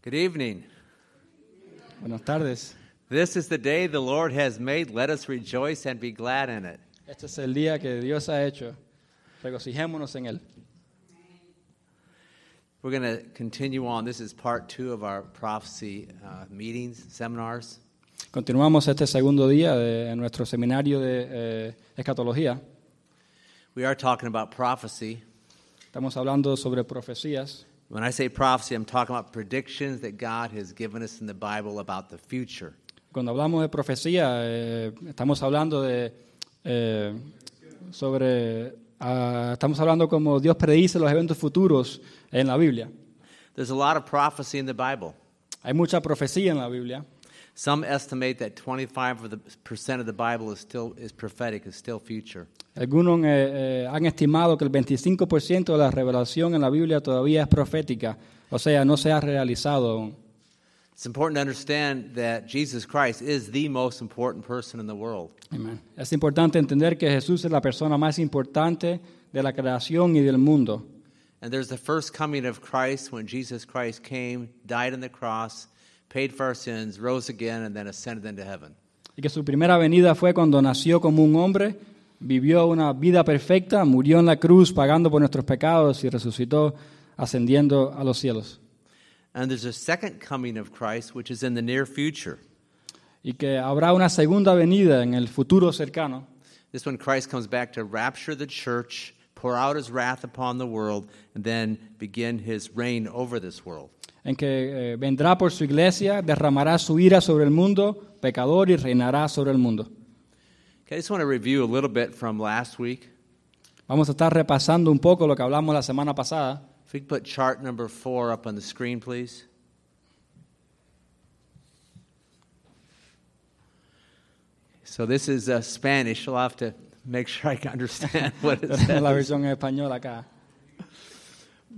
Good evening. Buenas tardes. This is the day the Lord has made. Let us rejoice and be glad in it. Este es el día que Dios ha hecho. Regocijémonos en él. We're going to continue on. This is part two of our prophecy uh, meetings, seminars. Continuamos este segundo día de en nuestro seminario de eh, escatología. We are talking about prophecy. Estamos hablando sobre profecías. When I say prophecy, I'm talking about predictions that God has given us in the Bible about the future. Cuando hablamos de profecía, eh, estamos hablando de eh, sobre ah, estamos hablando como Dios predice los eventos futuros en la Biblia. There's a lot of prophecy in the Bible. Hay mucha profecía en la Biblia. Some estimate that 25 of the, percent of the Bible is still is prophetic, is still future. Algunos eh, eh, han estimado que el 25% de la revelación en la Biblia todavía es profética, o sea, no se ha realizado aún. It's important to understand that Jesus Christ is the most important person in the world. Amén. Es importante entender que Jesús es la persona más importante de la creación y del mundo. And there's the first coming of Christ when Jesus Christ came, died on the cross, paid for our sins, rose again, and then ascended into heaven. Y que su primera venida fue cuando nació como un hombre, vivió una vida perfecta, murió en la cruz pagando por nuestros pecados y resucitó ascendiendo a los cielos. And there's a second coming of Christ, which is in the near future. Y que habrá una segunda venida en el futuro cercano. This when Christ comes back to rapture the church, pour out his wrath upon the world, and then begin his reign over this world. En que eh, vendrá por su iglesia, derramará su ira sobre el mundo pecador y reinará sobre el mundo. Okay, I just want to review a little bit from last week. Vamos a estar repasando un poco lo que hablamos la semana pasada. If we could put chart number four up on the screen, please. So this is uh, Spanish. I'll have to make sure I can understand what it la says. versión en español acá.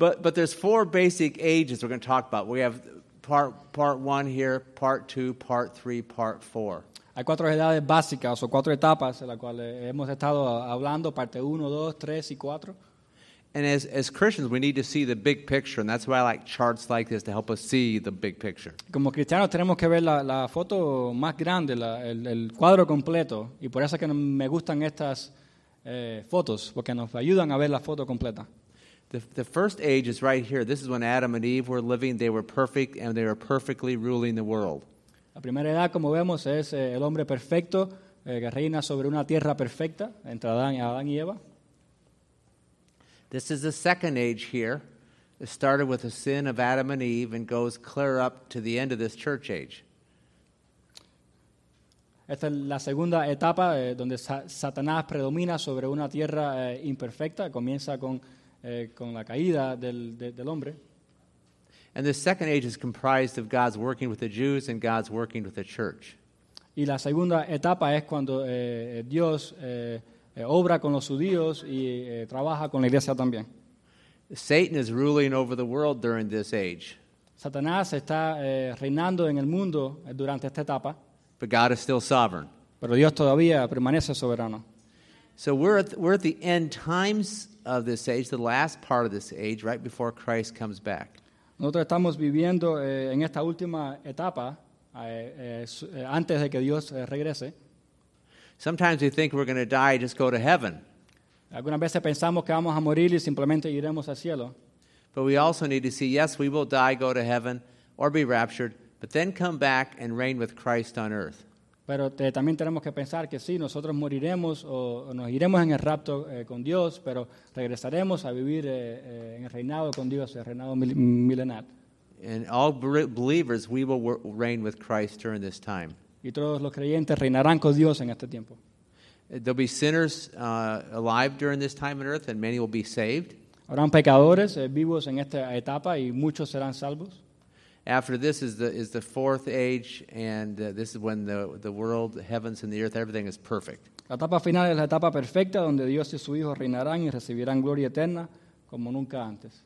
But but there's four basic ages we're going to talk about. We have part part one here, part two, part three, part four. Hay cuatro edades básicas o cuatro etapas en las cuales hemos estado hablando, parte 1, 2, 3 y 4. And as as Christians, we need to see the big picture, and that's why I like charts like this to help us see the big picture. Como cristianos tenemos que ver la, la foto más grande, la- el, el cuadro completo, y por eso es que me gustan estas eh, fotos, porque nos ayudan a ver la foto completa. The, the first age is right here. This is when Adam and Eve were living. They were perfect, and they were perfectly ruling the world. La primera edad, como vemos, es eh, el hombre perfecto eh, que reina sobre una tierra perfecta entre Adán, Adán y Eva. This is the second age here. It started with the sin of Adam and Eve and goes clear up to the end of this church age. Esta es la segunda etapa eh, donde Sa- Satanás predomina sobre una tierra eh, imperfecta. Comienza con, eh, con la caída del, de- del hombre. And this second age is comprised of God's working with the Jews and God's working with the church. Y la segunda etapa es cuando eh, Dios eh, eh, obra con los judíos y eh, trabaja con la iglesia también. Satan is ruling over the world during this age, Satanás está eh, reinando en el mundo eh, durante esta etapa, but God is still sovereign. pero Dios todavía permanece soberano. So we're at, we're at the end times of this age, the last part of this age, right before Christ comes back. Nosotros estamos viviendo eh, en esta última etapa, eh, eh, eh, antes de que Dios eh, regrese. Sometimes we think we're going to die, just go to heaven. Algunas veces pensamos que vamos a morir y simplemente iremos al cielo. But we also need to see yes, we will die, go to heaven, or be raptured, but then come back and reign with Christ on earth. Pero te- también tenemos que pensar que sí, nosotros moriremos o, o nos iremos en el rapto eh, con Dios, pero regresaremos a vivir eh, eh, en el reinado con Dios, el reinado mil- milenar. And all bel- believers, we will reign with Christ during this time. Y todos los creyentes reinarán con Dios en este tiempo. There'll be sinners uh, alive during this time on earth, and many will be saved. Habrán pecadores eh, vivos en esta etapa y muchos serán salvos. After this is the, is the fourth age, and uh, this is when the, the world, the heavens, and the earth, everything is perfect. La etapa final es la etapa perfecta donde Dios y su Hijo reinarán y recibirán gloria eterna como nunca antes.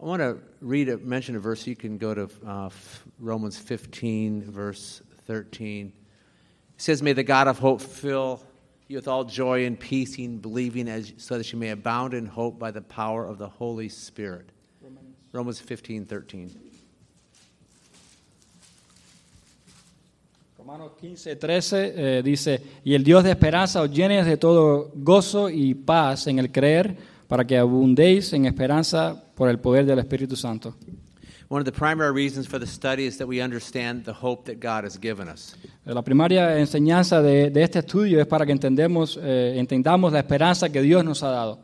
I want to read a, mention a verse. You can go to uh, Romans 15, verse 13. It says, May the God of hope fill you with all joy and peace in believing, as, so that you may abound in hope by the power of the Holy Spirit. Romans 15, 13. Romanos 15, 13 eh, dice, y el Dios de esperanza os llene de todo gozo y paz en el creer, para que abundéis en esperanza por el poder del Espíritu Santo. One of the primary reasons for the study is that we understand the hope that God has given us. La primaria enseñanza de, de este estudio es para que entendemos, eh, entendamos la esperanza que Dios nos ha dado.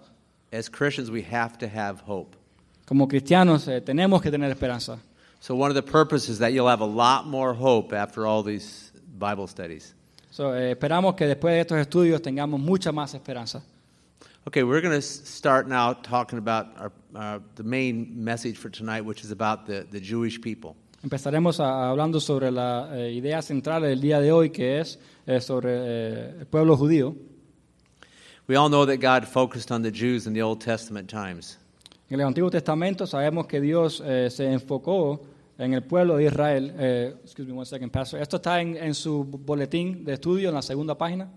As Christians, we have to have hope. Como cristianos eh, tenemos que tener esperanza. So, one of the purposes is that you'll have a lot more hope after all these Bible studies. So, eh, esperamos que después de estos estudios tengamos mucha más esperanza. Okay, we're going to start now talking about our, uh, the main message for tonight, which is about the, the Jewish people. Empezaremos a- hablando sobre la eh, idea central del día de hoy, que es eh, sobre eh, el pueblo judío. We all know that God focused on the Jews in the Old Testament times. En el Antiguo Testamento sabemos que Dios eh, se enfocó en el pueblo de Israel. Eh, excuse me one second, Pastor. Esto está en, en su boletín de estudio en la segunda página.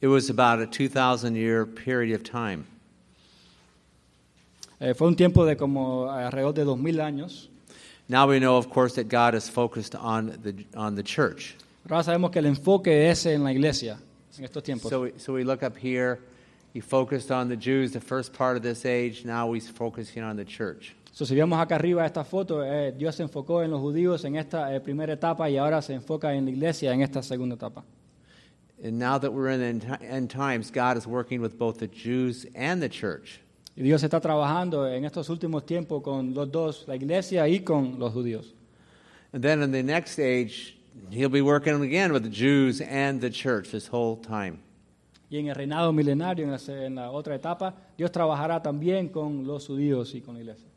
It was about a 2,000 year period of time. Eh, fue un tiempo de como alrededor de 2000 años. Now we know, of course, that God is focused on the, on the church. Ahora sabemos que el enfoque es en la iglesia en estos tiempos. So we, so we look up here. He focused on the Jews the first part of this age. Now he's focusing on the church. So, si vemos acá arriba esta foto, eh, Dios se enfocó en los judíos en esta eh, primera etapa y ahora se enfoca en la iglesia en esta segunda etapa. And now that we're in the end ti- end times, God is working with both the Jews and the church. Y Dios está trabajando en estos últimos tiempos con los dos, la iglesia y con los judíos. And then in the next age, he'll be working again with the Jews and the church this whole time. Y en el reinado milenario, en la, en la otra etapa, Dios trabajará también con los judíos y con la iglesia.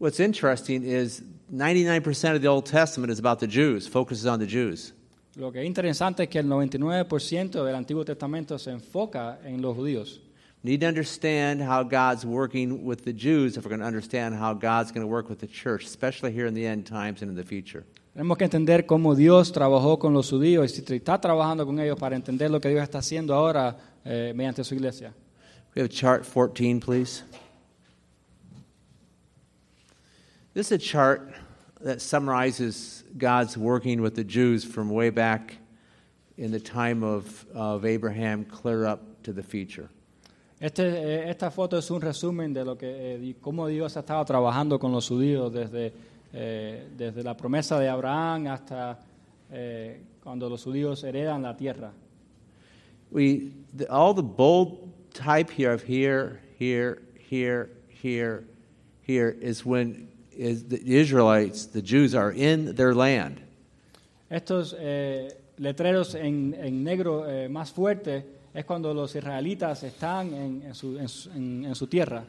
What's interesting is 99% of the Old Testament is about the Jews, focuses on the Jews. Lo que es interesante es que el 99% del Antiguo Testamento se enfoca en los judíos. We need to understand how God's working with the Jews if we're going to understand how God's going to work with the church, especially here in the end times and in the future. Tenemos que entender cómo Dios trabajó con los judíos y si está trabajando con ellos para entender lo que Dios está haciendo ahora eh, mediante su iglesia. We have chart 14, please. This is a chart that summarizes God's working with the Jews from way back in the time of, of Abraham clear up to the future. Este, eh, esta foto es un resumen de lo que, eh, cómo Dios ha estado trabajando con los judíos desde, eh, desde la promesa de Abraham hasta eh, cuando los judíos heredan la tierra. We, the, all the bold type here of here, here, here, here, here is when is the Israelites, the Jews, are in their land. Estos eh, letreros en, en negro eh, más fuerte es cuando los israelitas están en, en su, en en- su tierra.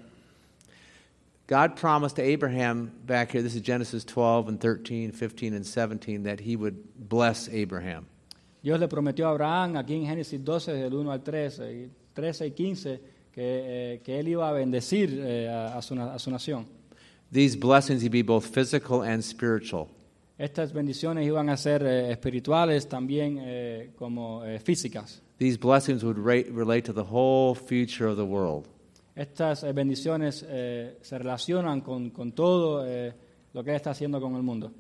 God promised to Abraham back here, this is Genesis 12 and 13, 15 and 17, that he would bless Abraham. Dios le prometió a Abraham, aquí en Génesis 12, del 1 al 13, y 13 y 15, que, eh, que él iba a bendecir eh, a, a su, a su nación. These blessings would be both physical and spiritual. Estas bendiciones iban a ser eh, espirituales también eh, como eh, físicas. These blessings would ra- relate to the whole future of the world. Estas eh, bendiciones eh, se relacionan con, con todo eh, lo que él está haciendo con el mundo.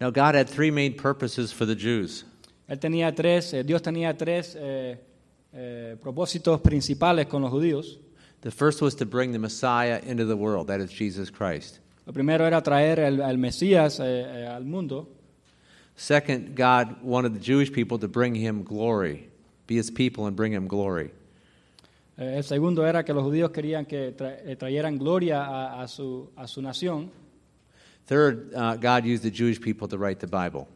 Now, God had three main purposes for the Jews. Él tenía tres, eh, Dios tenía tres eh, eh, propósitos principales con los judíos. The first was to bring the Messiah into the world, that is Jesus Christ. Lo primero era traer al, al Mesías eh, eh, al mundo. Second, God wanted the Jewish people to bring him glory, be his people and bring him glory. Eh, el segundo era que los judíos querían que tra- eh, trayeran gloria a, a su, a su nación. Third, uh, God used the Jewish people to write the Bible.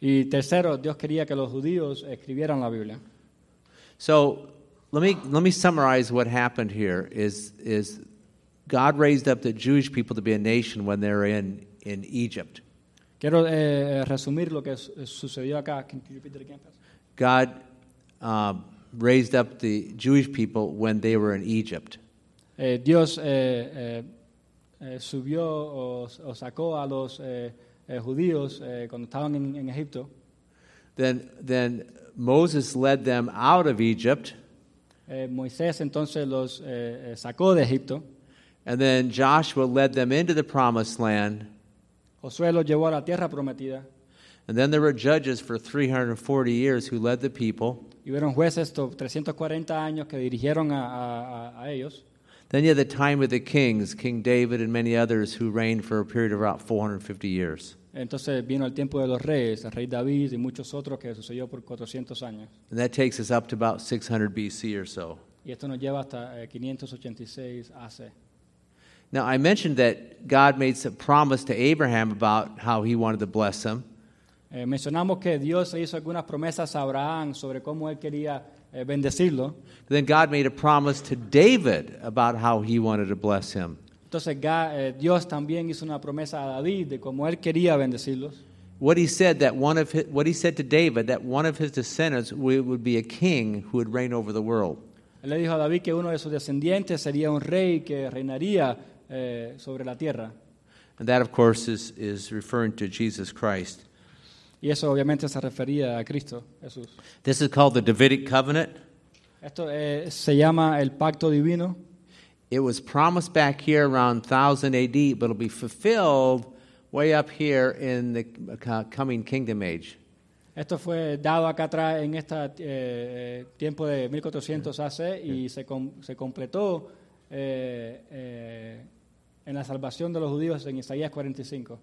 Y tercero, Dios quería que los judíos escribieran la Biblia. So let me, let me summarize what happened here is, is God raised up the Jewish people to be a nation when they were in, in Egypt. Quiero eh, resumir lo que sucedió acá. Can you repeat it again, Pastor? God um, raised up the Jewish people when they were in Egypt. Eh, Dios eh, eh, eh, subió o, o sacó a los eh, eh, judíos eh, cuando estaban en, en Egipto. Then, then Moses led them out of Egypt, Eh, Moisés entonces los eh, eh, sacó de Egipto. And then Joshua led them into the promised land. Josué los llevó a la tierra prometida. And then there were judges for 340 years who led the people. Y hubieron jueces estos 340 años que dirigieron a, a- a- ellos. Then you had the time of the kings, King David and many others who reigned for a period of about 450 years. Entonces vino el tiempo de los reyes, el rey David y muchos otros que sucedió por 400 años. And that takes us up to about 600 BC or so. Y esto nos lleva hasta eh, 586 AC. Now, I mentioned that God made some promise to Abraham about how he wanted to bless him. Eh, mencionamos que Dios le hizo algunas promesas a Abraham sobre cómo él quería eh, bendecirlo. Then God made a promise to David about how he wanted to bless him. Entonces Ga- eh, Dios también hizo una promesa a David de cómo él quería bendecirlos. What he said that one of his, what he said to David that one of his descendants would, would be a king who would reign over the world. Él le dijo a David que uno de sus descendientes sería un rey que reinaría eh, sobre la tierra. And that, of course, is, is referring to Jesus Christ. Y eso obviamente se refería a Cristo Jesús. This is called the Davidic covenant. Esto eh, se llama el pacto divino. It was promised back here around 1000 AD, but it'll be fulfilled way up here in the coming kingdom age. Esto fue dado acá atrás en este tiempo de 1400 AC y se, com- se completó eh, eh, en la salvación de los judíos en Isaías 45.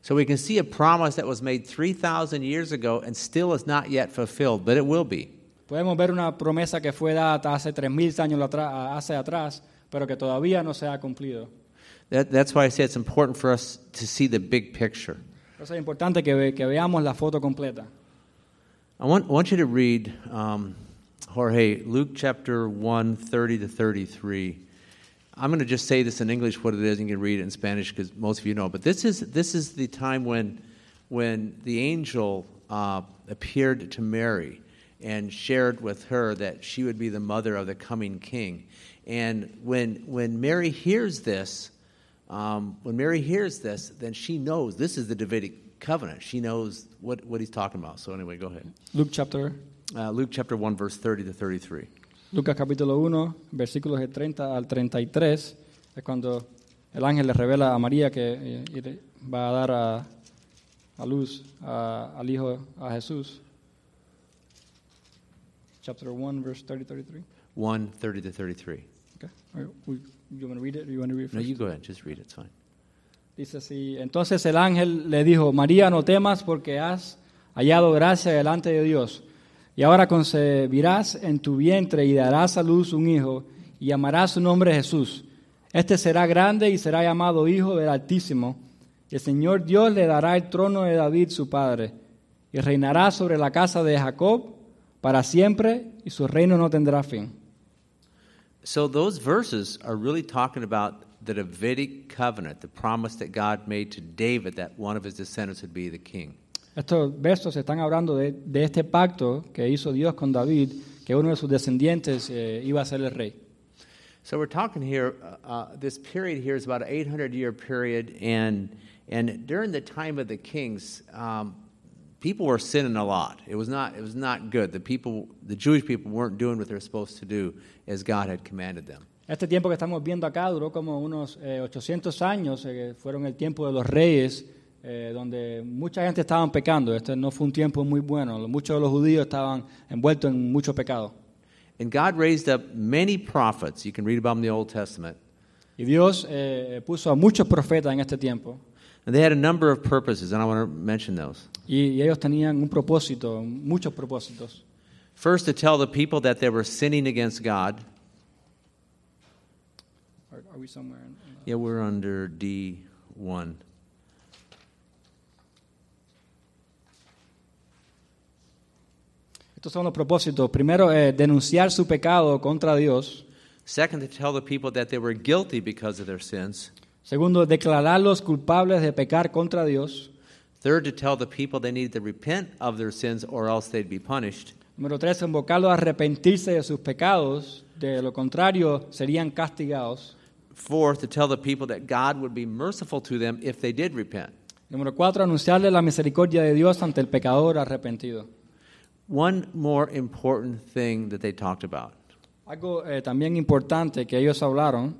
So we can see a promise that was made 3,000 years ago and still is not yet fulfilled, but it will be. Podemos ver una promesa que fue dada hace 3.000 años atrás, hace atrás, pero que todavía no se ha cumplido. That, that's why I say it's important for us to see the big picture. Por eso es importante que, ve- que veamos la foto completa. I want, want you to read, um, Jorge, Luke chapter 1, 30 to 33. I'm going to just say this in English, what it is, and you can read it in Spanish because most of you know. But this is, this is the time when, when the angel uh, appeared to Mary and shared with her that she would be the mother of the coming king. And when, when Mary hears this, um, when Mary hears this, then she knows this is the Davidic covenant. She knows what, what he's talking about. So, anyway, go ahead. Luke chapter, Uh, Luke chapter 1, verse 30 to 33. Lucas capítulo 1, versículos de 30 al 33, es cuando el ángel le revela a María que eh, va a dar a, a luz a- al hijo, a Jesús. Chapter 1, verse 30, 33. 1, 30 to 33. Okay. You want to read it? or you want to read it No, first? you go ahead. Just read it. It's fine. Dice así, entonces el ángel le dijo, María, no temas porque has hallado gracia delante de Dios. Y ahora concebirás en tu vientre y darás a luz un hijo y llamarás su nombre Jesús. Este será grande y será llamado Hijo del Altísimo. El Señor Dios le dará el trono de David su padre y reinará sobre la casa de Jacob para siempre y su reino no tendrá fin. So, those verses are really talking about the Davidic covenant, the promise that God made to David that one of his descendants would be the king. Estos versos están hablando de, de este pacto que hizo Dios con David, que uno de sus descendientes eh, iba a ser el rey. So, we're talking here, uh, uh, this period here is about an 800 year period, and, and during the time of the kings, um, people were sinning a lot. It was, not, it was not good. The, people, the Jewish people weren't doing what they were supposed to do as God had commanded them. Este tiempo que estamos viendo acá duró como unos eh, 800 años, eh, fueron el tiempo de los reyes, eh, donde mucha gente estaba pecando. Este no fue un tiempo muy bueno. Muchos de los judíos estaban envueltos en mucho pecado. And God raised up many prophets. You can read about them in the Old Testament. Y Dios eh, puso a muchos profetas en este tiempo. And they had a number of purposes, and I want to mention those. Y, y ellos tenían un propósito, muchos propósitos. First, to tell the people that they were sinning against God. Are- are we somewhere in- in- Yeah, we're under D1. Estos son los propósitos. Primero, eh, denunciar su pecado contra Dios. Second, to tell the people that they were guilty because of their sins. Segundo, declararlos culpables de pecar contra Dios. Third, to tell the people they needed to repent of their sins or else they'd be punished. Número tres, invocarlos a arrepentirse de sus pecados. De lo contrario, serían castigados. Fourth, to tell the people that God would be merciful to them if they did repent. Número cuatro, anunciarle la misericordia de Dios ante el pecador arrepentido. One more important thing that they talked about. Algo eh, también importante que ellos hablaron,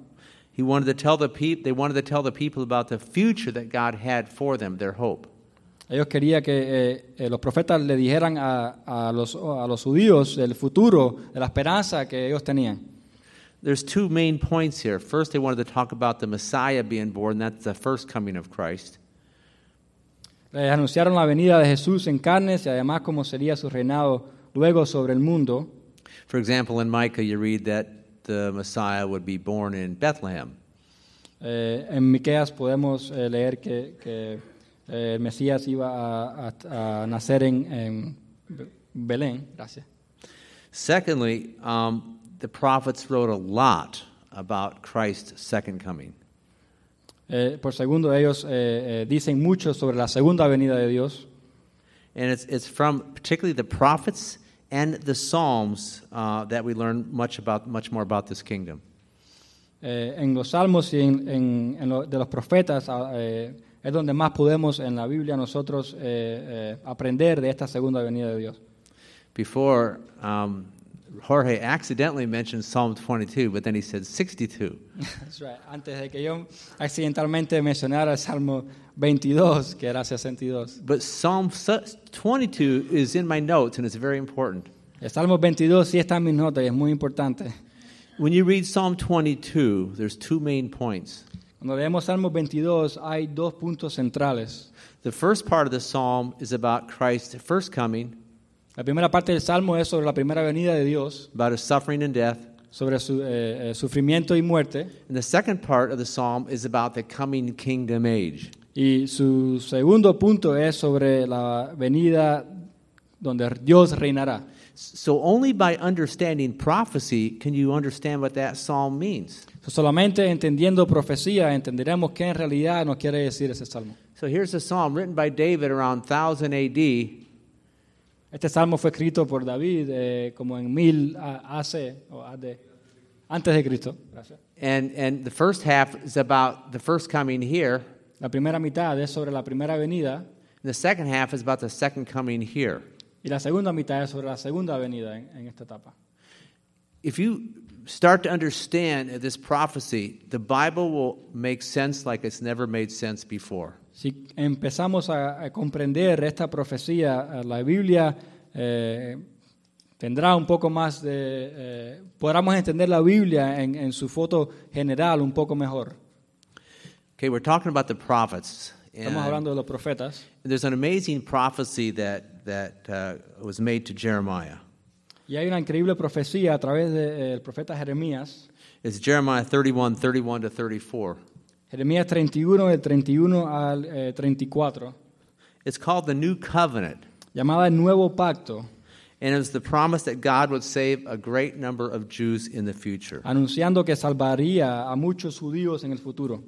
He wanted to tell the peop- they wanted to tell the people about the future that God had for them, their hope. Ellos querían que eh, eh, los profetas le dijeran a, a los, a los judíos del futuro, de la esperanza que ellos tenían. There's two main points here. First, they wanted to talk about the Messiah being born. That's the first coming of Christ. Les anunciaron la venida de Jesús en carnes y además cómo sería su reinado luego sobre el mundo. For example, in Micah, you read that the Messiah would be born in Bethlehem. Eh, en Miqueas podemos eh, leer que, que, eh, el Mesías iba a, a- a nacer en, en Belén. Gracias. Secondly, um, the prophets wrote a lot about Christ's second coming. Eh, por segundo, ellos eh, eh, dicen mucho sobre la segunda venida de Dios. And it's, it's from particularly the prophets and the Psalms uh, that we learn much, about, much more about this kingdom. Eh, en los salmos y en, en- en lo- de los profetas ah, eh, es donde más podemos en la Biblia nosotros eh, eh, aprender de esta segunda venida de Dios. Before, um, Jorge accidentally mentioned Psalm 22, but then he said 62. That's right. Antes de que yo accidentalmente mencionara el Salmo 22, que era 62. But Psalm 22 is in my notes, and it's very important. El Salmo 22 sí está en mis notas y es muy importante. When you read Psalm 22, there's two main points. Cuando leemos Salmo 22 hay dos puntos centrales. The first part of the psalm is about Christ's first coming, La primera parte del Salmo es sobre la primera venida de Dios, about his suffering and death. sobre su eh, eh, sufrimiento y muerte. And the second part of the psalm is about the coming kingdom age. Y su segundo punto es sobre la venida donde Dios reinará. So only by understanding prophecy can you understand what that psalm means. Solamente entendiendo profecía entenderemos qué en realidad nos quiere decir ese salmo. So here's a psalm written by David around 1000 AD, Este salmo fue escrito por David eh, como en mil AC, o AD, antes de Cristo. Gracias. and, and the first half is about the first coming here, La primera mitad es sobre la primera venida the second half is about the second coming here. y la segunda mitad es sobre la segunda venida en, en esta etapa. If you start to understand this prophecy, the Bible will make sense like it's never made sense before. Si empezamos a, a comprender esta profecía, eh, la Biblia eh, tendrá un poco más de... Eh, podremos entender la Biblia en, en su foto general un poco mejor. Okay, we're talking about the prophets. Estamos And hablando de los profetas. there's an amazing prophecy that, that uh, was made to Jeremiah. Y hay una increíble profecía a través del profeta Jeremías. It's Jeremiah 31, 31 to 34. Jeremías 31, del 31 al eh, 34, It's called the New Covenant. llamada el Nuevo Pacto, And it was the promise that God would save a great number of Jews in the future. anunciando que salvaría a muchos judíos en el futuro.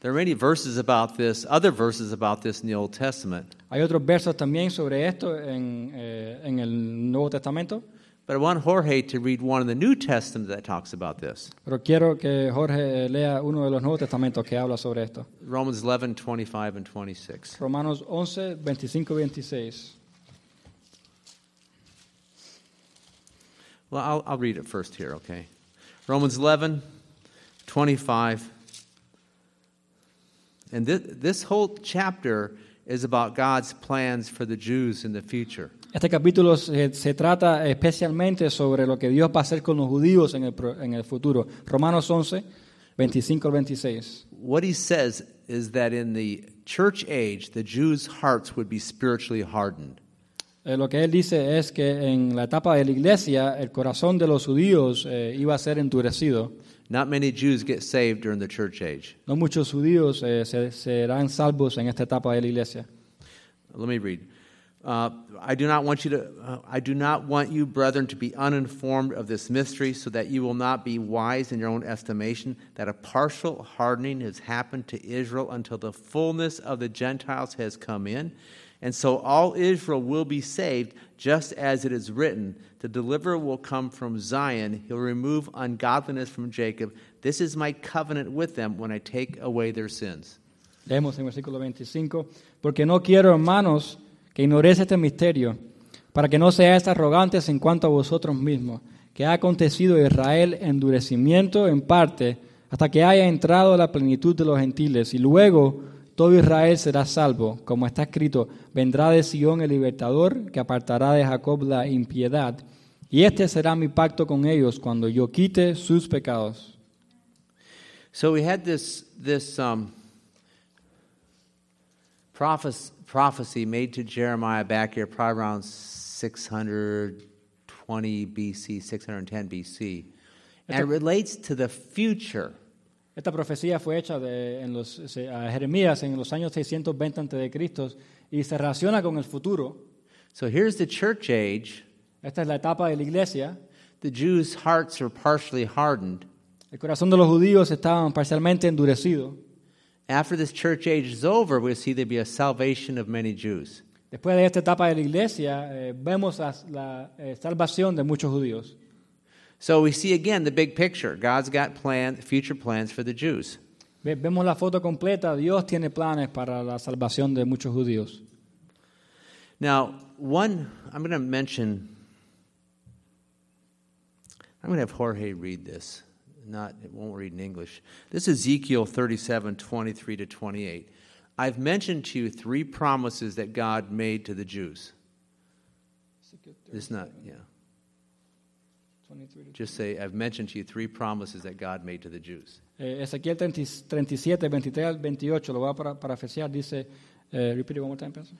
There are many verses about this, other verses about this in the Old Testament. Hay otros versos también sobre esto en, eh, en el Nuevo Testamento, But I want Jorge to read one in the New Testament that talks about this. pero quiero que Jorge eh, lea uno de los Nuevos Testamentos que habla sobre esto. Romans 11, 25 and 26. Romanos 11, 25 y 26. Well, I'll, I'll read it first here, okay? Romans 11, 25. And this, this whole chapter is about God's plans for the Jews in the future. Este capítulo se, se trata especialmente sobre lo que Dios va a hacer con los judíos en el, en el futuro. Romanos 11, 25 al 26. What he says is that in the church age, the Jews' hearts would be spiritually hardened. Eh, lo que él dice es que en la etapa de la iglesia el corazón de los judíos eh, iba a ser endurecido. Not many Jews get saved during the church age. No muchos judíos eh, se- serán salvos en esta etapa de la iglesia. Let me read. Uh, I do not want you to. Uh, I do not want you, brethren, to be uninformed of this mystery, so that you will not be wise in your own estimation. That a partial hardening has happened to Israel until the fullness of the Gentiles has come in, and so all Israel will be saved, just as it is written: "The deliverer will come from Zion; he'll remove ungodliness from Jacob. This is my covenant with them when I take away their sins." Leemos en versículo 25, porque no quiero, hermanos, que ignoréis este misterio, para que no seáis arrogantes en cuanto a vosotros mismos, que ha acontecido a Israel endurecimiento en parte, hasta que haya entrado la plenitud de los gentiles, y luego todo Israel será salvo, como está escrito, vendrá de Sión el libertador, que apartará de Jacob la impiedad, y este será mi pacto con ellos cuando yo quite sus pecados. So we had this, this um, prophes- prophecy made to Jeremiah back here, probably around 620 BC, 610 BC. And it relates to the future. Esta profecía fue hecha de- en los, a Jeremías en los años 620 a.C. y se relaciona con el futuro. So here's the church age. Esta es la etapa de la iglesia. The Jews' hearts are partially hardened. El corazón de los judíos estaba parcialmente endurecido. After this church age is over, we'll see there be a salvation of many Jews. Después de esta etapa de la iglesia, eh, vemos la, la, eh, salvación de muchos judíos. So we see again the big picture. God's got plan, future plans for the Jews. Ve- Vemos la foto completa. Dios tiene planes para la salvación de muchos judíos. Now, one, I'm going to mention, I'm going to have Jorge read this. Not, it won't read in English. This is Ezekiel 37, 23 to 28. I've mentioned to you three promises that God made to the Jews. It's not, yeah. 23 Just say, I've mentioned to you three promises that God made to the Jews. Eh, Ezequiel 30 37, 23 al 28, lo voy a para- parafrasear, dice, eh, repeat it one more time, Pastor.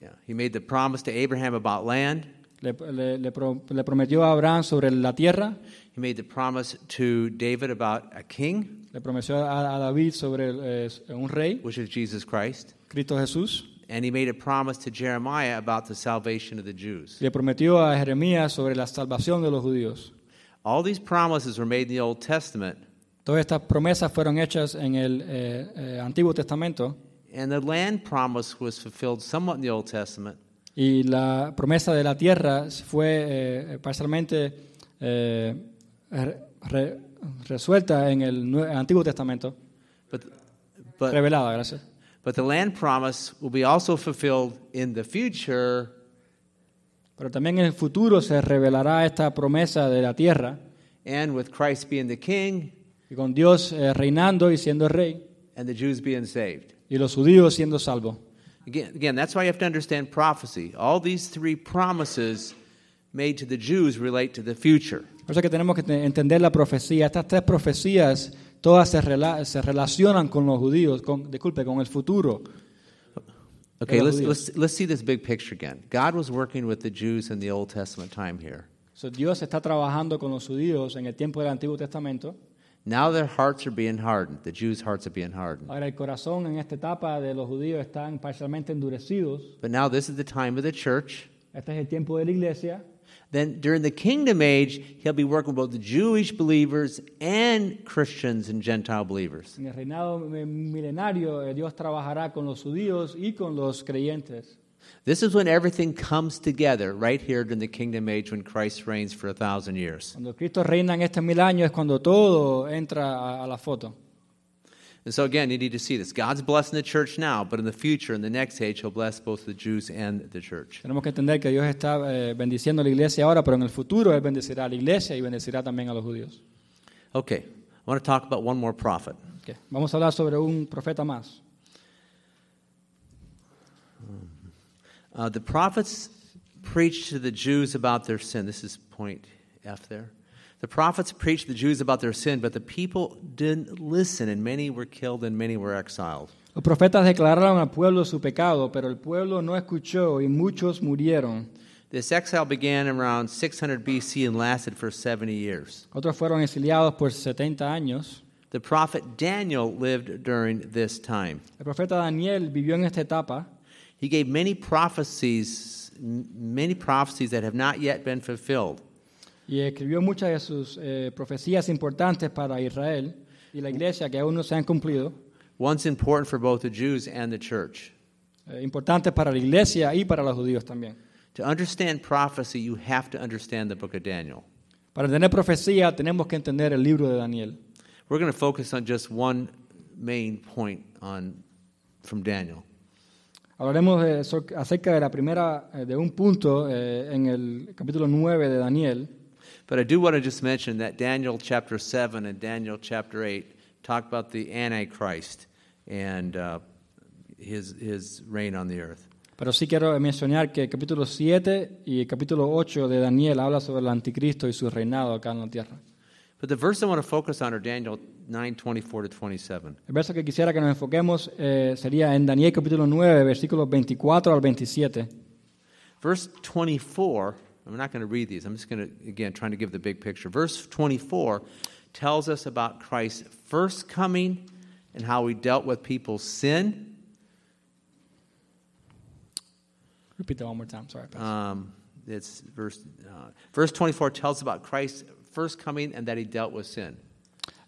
Yeah. He made the promise to Abraham about land. Le, le- le pro- le prometió a Abraham sobre la tierra, He made the promise to David about a king, le prometió a, a David sobre eh, un rey, which is Jesus Christ. Cristo Jesús, And he made a promise to Jeremiah about the salvation of the Jews. le prometió a Jeremías sobre la salvación de los judíos. All these promises were made in the Old Testament, Todas estas promesas fueron hechas en el eh, eh, Antiguo Testamento and the land promise was fulfilled somewhat in the Old Testament, y la promesa de la tierra fue eh, parcialmente eh, re- re- resuelta en el Antiguo Testamento, but, but, revelada, gracias. but the land promise will be also fulfilled in the future Pero también en el futuro se revelará esta promesa de la tierra and with Christ being the king y con Dios eh, reinando y siendo rey and the Jews being saved. y los judíos siendo salvos. Again, again, that's why you have to understand prophecy. All these three promises made to the Jews relate to the future. Por eso que tenemos que entender la profecía. Estas tres profecías todas se, rela- se relacionan con los judíos, con, disculpe, con el futuro. Okay, let's, let's, let's see this big picture again. God was working with the Jews in the Old Testament time here. So, Dios está trabajando con los judíos en el tiempo del Antiguo Testamento. Now their hearts are being hardened. The Jews' hearts are being hardened. Ahora el corazón en esta etapa de los judíos están parcialmente endurecidos. But now this is the time of the church. Este es el tiempo de la iglesia. Then during the kingdom age, he'll be working with both the Jewish believers and Christians and Gentile believers. En el reinado milenario eh, Dios trabajará con los judíos y con los creyentes. This is when everything comes together, right here during the kingdom age when Christ reigns for a thousand years. Cuando Cristo reina en estos mil años es cuando todo entra a, a la foto. And so again, you need to see this. God's blessing the church now, but in the future, in the next age, he'll bless both the Jews and the church. Tenemos que entender que Dios está eh, bendiciendo a la iglesia ahora, pero en el futuro Él bendecirá a la iglesia y bendecirá también a los judíos. Okay, I want to talk about one more prophet. Ok, Vamos a hablar sobre un profeta más. Uh, the prophets preached to the Jews about their sin. This is point F there. The prophets preached to the Jews about their sin, but the people didn't listen, and many were killed and many were exiled. Los profetas declararon al pueblo su pecado, pero el pueblo no escuchó y muchos murieron. This exile began around 600 BC and lasted for 70 years. Otros fueron exiliados por 70 años. The prophet Daniel lived during this time. El profeta Daniel vivió en esta etapa He gave many prophecies, many prophecies that have not yet been fulfilled. y escribió muchas de sus eh, profecías importantes para Israel y la iglesia que aún no se han cumplido, One's important for both the Jews and the church. eh, importantes para la iglesia y para los judíos también. To understand prophecy, you have to understand the book of Daniel. Para entender profecía tenemos que entender el libro de Daniel. We're going to focus on just one main point on from Daniel. Hablaremos de- acerca de la primera, eh, de un punto eh, en el capítulo 9 de Daniel. But I do want to just mention that Daniel chapter 7 and Daniel chapter 8 talk about the Antichrist and uh, his, his reign on the earth. Pero sí quiero mencionar que el capítulo 7 y el capítulo 8 de Daniel habla sobre el anticristo y su reinado acá en la tierra. But the verse I want to focus on are Daniel 9 24 to 27. El verso que quisiera que nos enfoquemos eh, sería en Daniel capítulo 9, versículos 24 al 27. Verse 24, I'm not going to read these. I'm just going to, again, trying to give the big picture. Verse 24 tells us about Christ's first coming and how he dealt with people's sin. Repeat that one more time. Sorry. Pastor. Um, it's verse, uh, verse 24 tells about Christ's first coming and that he dealt with sin.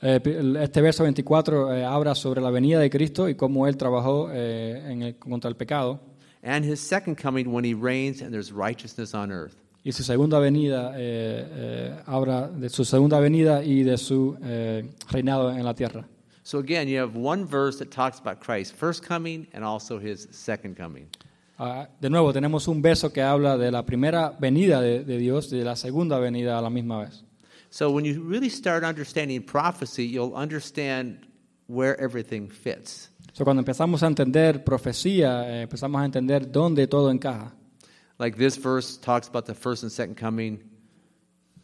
Eh, este verso 24 eh, habla sobre la venida de Cristo y cómo él trabajó eh, en el- contra el pecado. And his second coming when he reigns and there's righteousness on earth. Y su segunda venida eh, eh, habla de su segunda venida y de su eh, reinado en la tierra. So again, you have one verse that talks about Christ's first coming and also his second coming. Ah, de nuevo, tenemos un verso que habla de la primera venida de, de Dios y de la segunda venida a la misma vez. So when you really start understanding prophecy, you'll understand where everything fits. So, cuando empezamos a entender profecía, eh, empezamos a entender dónde todo encaja. Like this verse talks about the first and second coming,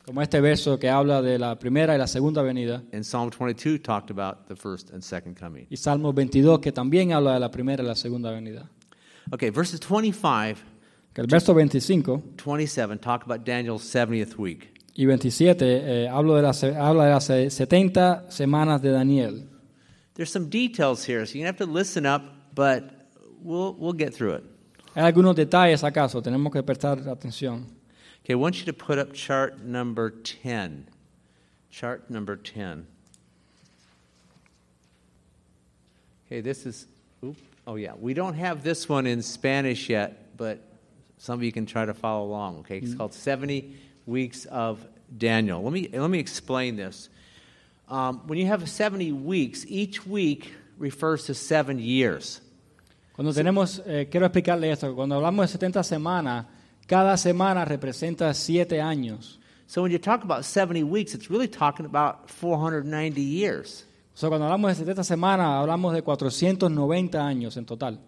Como este verso que habla de la primera y la segunda venida. and Psalm 22 talked about the first and second coming. Y Salmo 22 que también habla de la primera y la segunda venida. Okay, verses 25, Que el verso 25 27 talk about Daniel's 70th week. Y 27 eh, habla, de las, habla de las 70 semanas de Daniel. There's some details here, so you have to listen up, but we'll, we'll get through it. Hay algunos detalles acaso, tenemos que prestar atención. Okay, I want you to put up chart number 10. Chart number 10. Okay, this is, oop, oh yeah, we don't have this one in Spanish yet, but some of you can try to follow along, okay? It's called 70 Weeks of Daniel. Let me, let me explain this. Um, when you have 70 weeks, each week refers to seven years. Cuando tenemos, eh, quiero explicarle esto, cuando hablamos de 70 semanas, cada semana representa siete años. So when you talk about 70 weeks, it's really talking about 490 years. O sea, cuando hablamos de 70 semanas, hablamos de 490 años en total.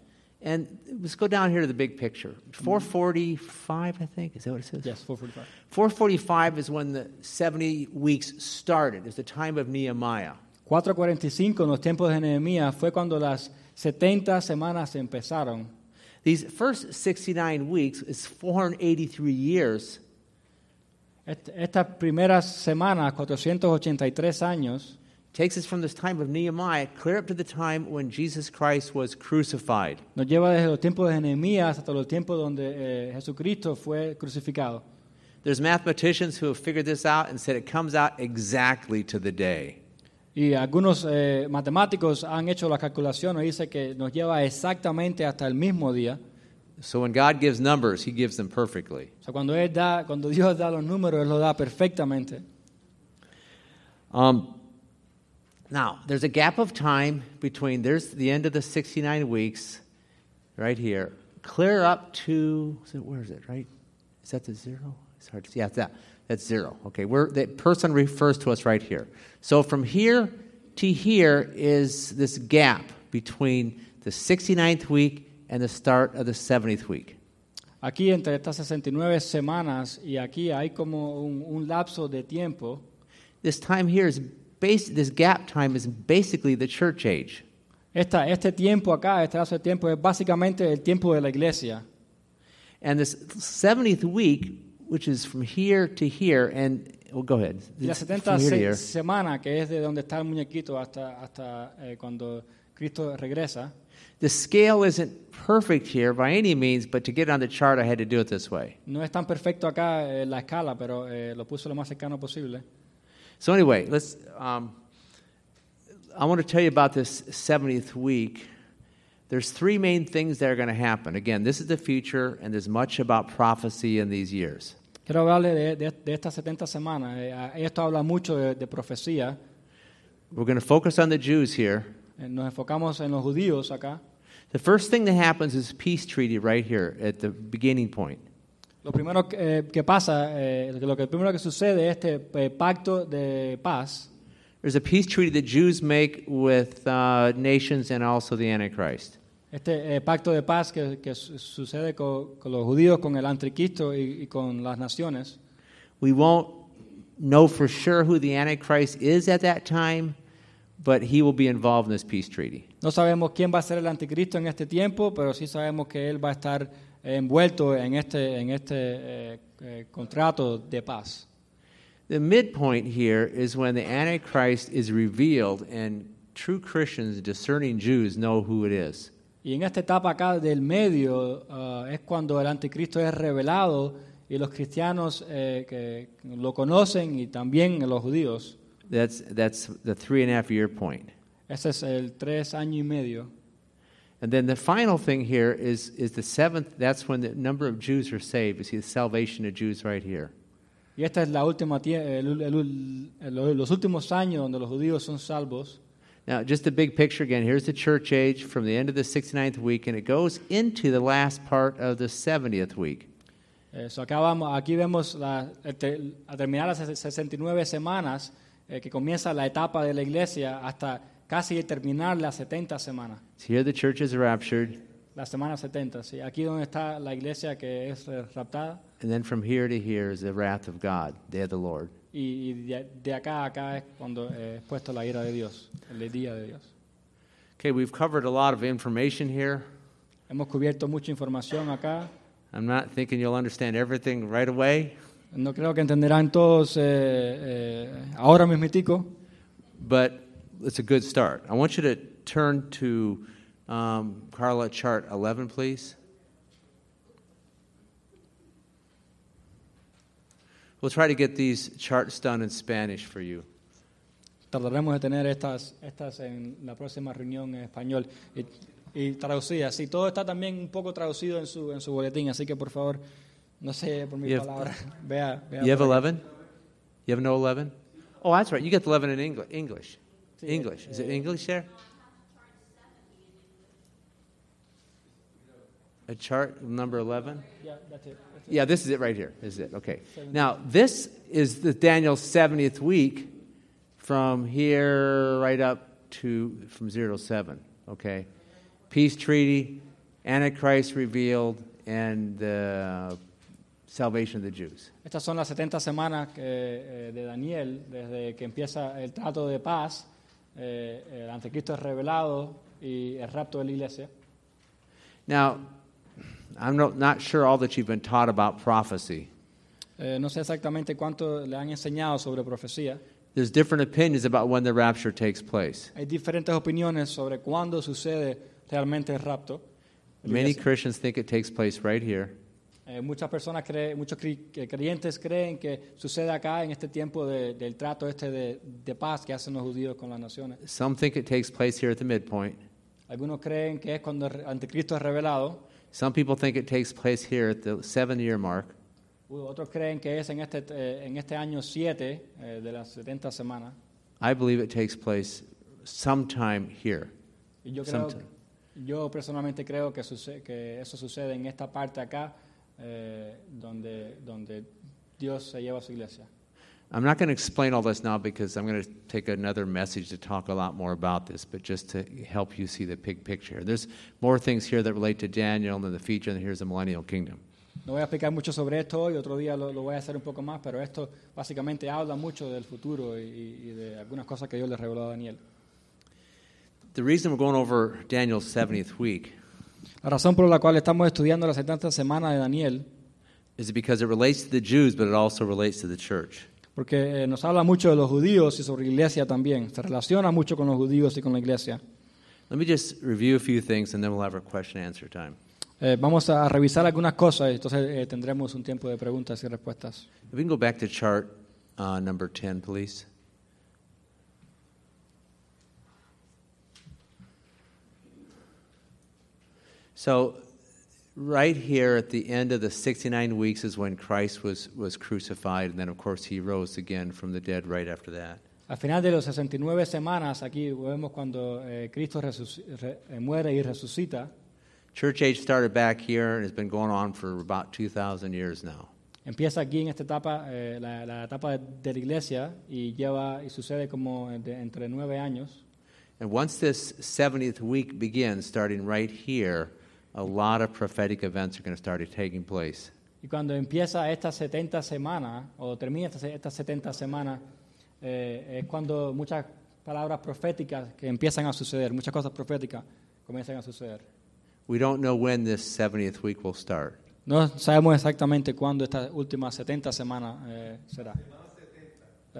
And let's go down here to the big picture. 445, I think, is that what it says? Yes, 445. 445 is when the 70 weeks started, It's the time of Nehemiah. 445 en los tiempos de Nehemías fue cuando las 70 semanas empezaron. These first 69 weeks is 483 years. Est- Estas primeras semanas, 483 años, Takes us from this time of Nehemiah clear up to the time when Jesus Christ was crucified. nos lleva desde los tiempos de Nehemías hasta los tiempos donde eh, Jesucristo fue crucificado. There's mathematicians who have figured this out and said it comes out exactly to the day. Y algunos eh, matemáticos han hecho la calculación y dice que nos lleva exactamente hasta el mismo día. So when God gives numbers, he gives them perfectly. O sea, cuando, él da, cuando Dios da los números, Él los da perfectamente. Um, now, there's a gap of time between there's the end of the 69 weeks, right here, clear up to, is it, where is it, right? Is that the zero? It's hard to see. Yeah, that. That's zero. Okay, where that person refers to us right here. So from here to here is this gap between the 69th week and the start of the 70th week. Aquí entre estas 69 semanas y aquí hay como un, un lapso de tiempo. This time here is bas- this gap time is basically the church age. Esta, este tiempo acá, este lapso de tiempo es básicamente el tiempo de la iglesia. And this 70th week, which is from here to here, and well, go ahead. Y la 70 from here se- semana, que es de donde está el muñequito hasta, hasta eh, cuando Cristo regresa. The scale isn't perfect here by any means, but to get on the chart, I had to do it this way. No es tan perfecto acá eh, la escala, pero eh, lo puso lo más cercano posible. So anyway, let's. Um, I want to tell you about this 70th week. There's three main things that are going to happen. Again, this is the future, and there's much about prophecy in these years. Quiero hablarle de, de, de estas 70 semanas. Eh, esto habla mucho de, de profecía. We're going to focus on the Jews here. Eh, nos enfocamos en los judíos acá. The first thing that happens is peace treaty right here at the beginning point. Lo primero que, eh, que pasa, eh, lo que primero que sucede es este eh, pacto de paz. There's a peace treaty that Jews make with uh, nations and also the Antichrist. Este eh, pacto de paz que, que su- sucede con, con los judíos, con el anticristo y, y con las naciones. We won't know for sure who the Antichrist is at that time, but he will be involved in this peace treaty. No sabemos quién va a ser el anticristo en este tiempo, pero sí sabemos que él va a estar envuelto en este, en este eh, eh, contrato de paz. The midpoint here is when the Antichrist is revealed and true Christians, discerning Jews, know who it is. Y en esta etapa acá del medio ah, es cuando el anticristo es revelado y los cristianos eh, que lo conocen y también los judíos. That's, that's the three and a half year point. Ese es el tres años y medio. And then the final thing here is, is the seventh, that's when the number of Jews are saved. You see the salvation of Jews right here. Y esta es la última el- el- el- los últimos años donde los judíos son salvos. Now, just a big picture again. Here's the church age from the end of the 69th week, and it goes into the last part of the 70th week. Eh, so acá vamos- aquí vemos la, a terminar las ses- 69 semanas eh, que comienza la etapa de la iglesia hasta casi terminar las 70 semanas. So here the church is raptured, La semana 70, sí. Aquí donde está la iglesia que es raptada. and then from here to here is the wrath of God, day of the Lord. Y, de acá a acá es cuando eh, es puesto la ira de Dios, el día de Dios. Okay, we've covered a lot of information here. Hemos cubierto mucha información acá. I'm not thinking you'll understand everything right away, No creo que entenderán todos eh, eh, ahora mismitico, but it's a good start. I want you to turn to um, Carla, chart 11, please. We'll try to get these charts done in Spanish for you. Trataremos de tener estas, estas en la próxima reunión en español y, y traducidas. Sí, todo está también un poco traducido en su, en su boletín, así que por favor, no sé por mi You have- Vea, vea You have 11? You have no 11? Oh, that's right. You get 11 in Engli- English. English. Is it English there? A chart number 11? Yeah, that's it, that's it. Yeah, this is it right here. This is it. Okay. Now, this is the Daniel's 70th week from here right up to from 0 to 7. Okay. Peace treaty, Antichrist revealed, and the salvation of the Jews. Estas son las 70 semanas que, eh, de Daniel, desde que empieza el trato de paz, eh, el anticristo es revelado y el rapto de la iglesia. Now, I'm no, not sure all that you've been taught about prophecy. Eh, no sé exactamente cuánto le han enseñado sobre profecía. There's different opinions about when the rapture takes place. Hay diferentes opiniones sobre cuándo sucede realmente el rapto. Many. Christians think it takes place right here. Eh, muchas personas creen, muchos que creyentes creen que sucede acá en este tiempo de- del trato este de, de paz que hacen los judíos con las naciones. Some think it takes place here at the midpoint. Algunos creen que es cuando el anticristo es revelado. Some people think it takes place here at the seven year mark. Otros creen que es en este, eh, en este año 7 eh, de las 70 semanas. I believe it takes place sometime here. Y yo, creo, Sometime. yo personalmente creo que, suce- que eso sucede en esta parte acá, eh, donde, donde Dios se lleva a su iglesia. I'm not going to explain all this now because I'm going to take another message to talk a lot more about this, but just to help you see the big picture. There's more things here that relate to Daniel and the future, and here's the millennial kingdom. No voy a explicar mucho sobre esto hoy, otro día lo, lo voy a hacer un poco más, pero esto básicamente habla mucho del futuro y, y de algunas cosas que Dios le reveló a Daniel. The reason we're going over Daniel's 70th week La razón por la cual estamos estudiando la 70 semana de Daniel, is because it relates to the Jews, but it also relates to the church. porque eh, nos habla mucho de los judíos y sobre la iglesia también. Se relaciona mucho con los judíos y con la iglesia. Let me just review a few things and then we'll have our question and answer time. Eh, vamos a revisar algunas cosas y entonces eh, tendremos un tiempo de preguntas y respuestas. If we can go back to chart uh, number 10, please. So, right here at the end of the 69 weeks is when Christ was, was crucified, and then, of course, he rose again from the dead right after that. Al final de los 69 semanas, aquí vemos cuando eh, Cristo re- eh, muere y resucita. Church age started back here and has been going on for about 2,000 years now. Empieza aquí en esta etapa, eh, la, la etapa de, de la iglesia, y lleva y sucede como de- entre nueve años. And once this 70th week begins, starting right here, a lot of prophetic events are going to start taking place. Y cuando empieza esta 70 semanas, o termina esta, esta 70 semanas, eh, es cuando muchas palabras proféticas que empiezan a suceder, muchas cosas proféticas comienzan a suceder. We don't know when this 70th week will start. No sabemos exactamente cuándo esta última 70 semanas eh, será.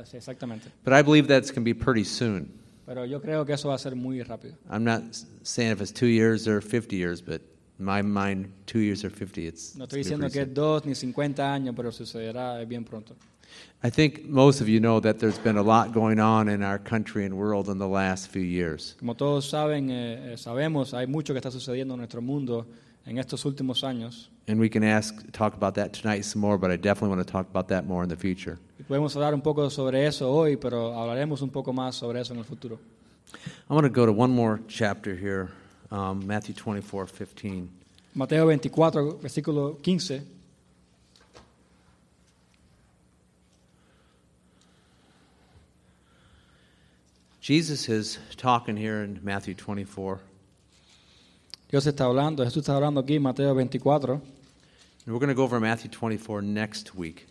Sí, exactamente. But I believe that's going to be pretty soon. Pero yo creo que eso va a ser muy rápido. I'm not saying if it's two years or 50 years, but my mind, two years or 50, it's. No estoy diciendo que es dos ni 50 años, pero sucederá bien pronto. I think most of you know that there's been a lot going on in our country and world in the last few years. Como todos saben, eh, eh, sabemos, hay mucho que está sucediendo en nuestro mundo en estos últimos años. And we can ask, talk about that tonight some more, but I definitely want to talk about that more in the future. Y podemos hablar un poco sobre eso hoy, pero hablaremos un poco más sobre eso en el futuro. I want to go to one more chapter here, um, Matthew 24, 15. Mateo 24, versículo 15. Jesus is talking here in Matthew 24, Dios está hablando, Jesús está hablando aquí en Mateo 24. and we're going to go over Matthew 24 next week.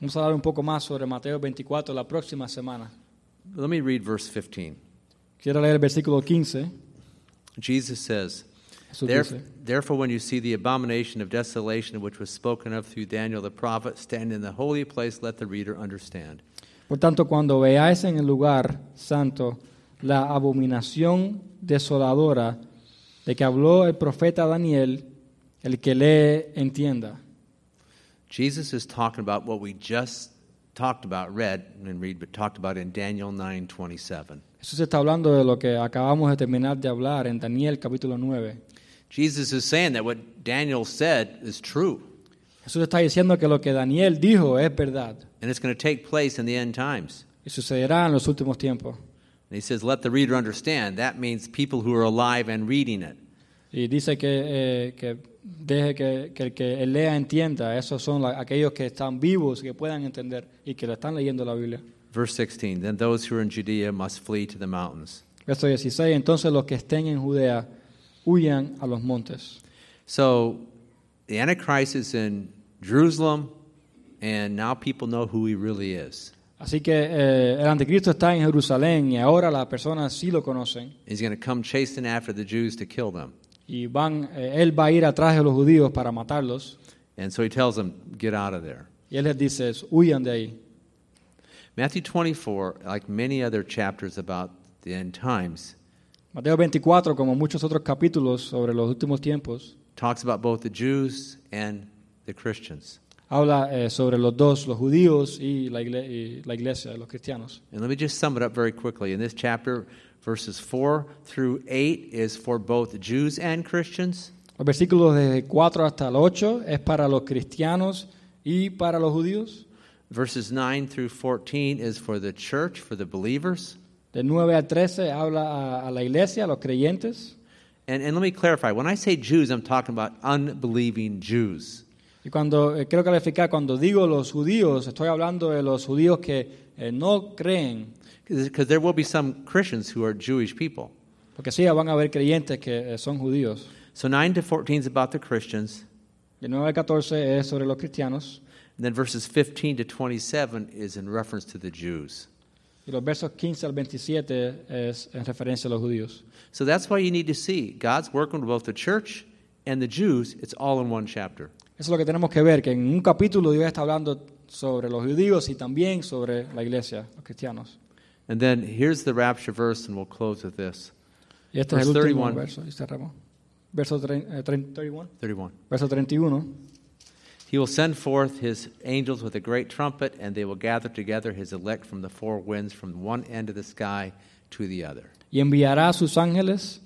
Vamos a hablar un poco más sobre Mateo 24 la próxima semana. Let me read verse 15. Quiero leer el versículo 15. Jesus says, Jesús Therefore, when you see the abomination of desolation which was spoken of through Daniel the prophet stand in the holy place, let the reader understand. Por tanto, cuando veáis en el lugar santo la abominación desoladora de que habló el profeta Daniel, el que lee entienda. Jesus is talking about what we just talked about, read and read, but talked about in Daniel 9:27. Jesús está hablando de lo que acabamos de terminar de hablar en Daniel capítulo 9. Jesus is saying that what Daniel said is true, Jesús está diciendo que lo que Daniel dijo es verdad and it's going to take place in the end times. y sucederá en los últimos tiempos. And he says, "Let the reader understand." That means people who are alive and reading it. Y dice que, eh, que deje que, que el que lea entienda. Esos son la- aquellos que están vivos, que puedan entender y que lo están leyendo la Biblia. Verse 16. Then those who are in Judea must flee to the mountains. Verso 16. Entonces los que estén en Judea huyan a los montes. So the Antichrist is in Jerusalem, and now people know who he really is. Así que eh, el anticristo está en Jerusalén y ahora las personas sí lo conocen. He's going to come chasing after the Jews to kill them. Y van, eh, él va a ir atrás de los judíos para matarlos. And so he tells them, Get out of there. Y él les dice, huyan de ahí. Matthew 24, like many other chapters about the end times, Mateo 24, como muchos otros capítulos sobre los últimos tiempos, talks about both the Jews and the Christians. habla eh, sobre los dos, los judíos y la, igle- y la iglesia, los cristianos. And let me just sum it up very quickly. In this chapter, verses 4 through 8 is for both Jews and Christians. Los versículos de 4 hasta el 8 es para los cristianos y para los judíos. Verses 9 through 14 is for the church, for the believers. Del 9 al 13 habla a, a la iglesia, a los creyentes. And, and let me clarify when I say Jews, I'm talking about unbelieving Jews. Y cuando eh, quiero clarificar, cuando digo los judíos, estoy hablando de los judíos que eh, no creen, Because there will be some Christians who are Jewish people. porque sí van a haber creyentes que eh, son judíos. So 9 to 14 is about the Christians. El 9 al 14 es sobre los cristianos. And then verses 15 to 27 is in reference to the Jews. Y los versos 15 al 27 es en referencia a los judíos. So that's why you need to see God's working with both the church and the Jews. It's all in one chapter. Eso es lo que tenemos que ver, que en un capítulo Dios está hablando sobre los judíos y también sobre la iglesia, los cristianos. And then here's the rapture verse, and we'll close with this. Y este es el Verse último 31. verso, y cerramos. Verso eh, tre- 31. 31. Verso 31. He will send forth his angels with a great trumpet, and they will gather together his elect from the four winds, from one end of the sky to the other. Y enviará a sus ángeles,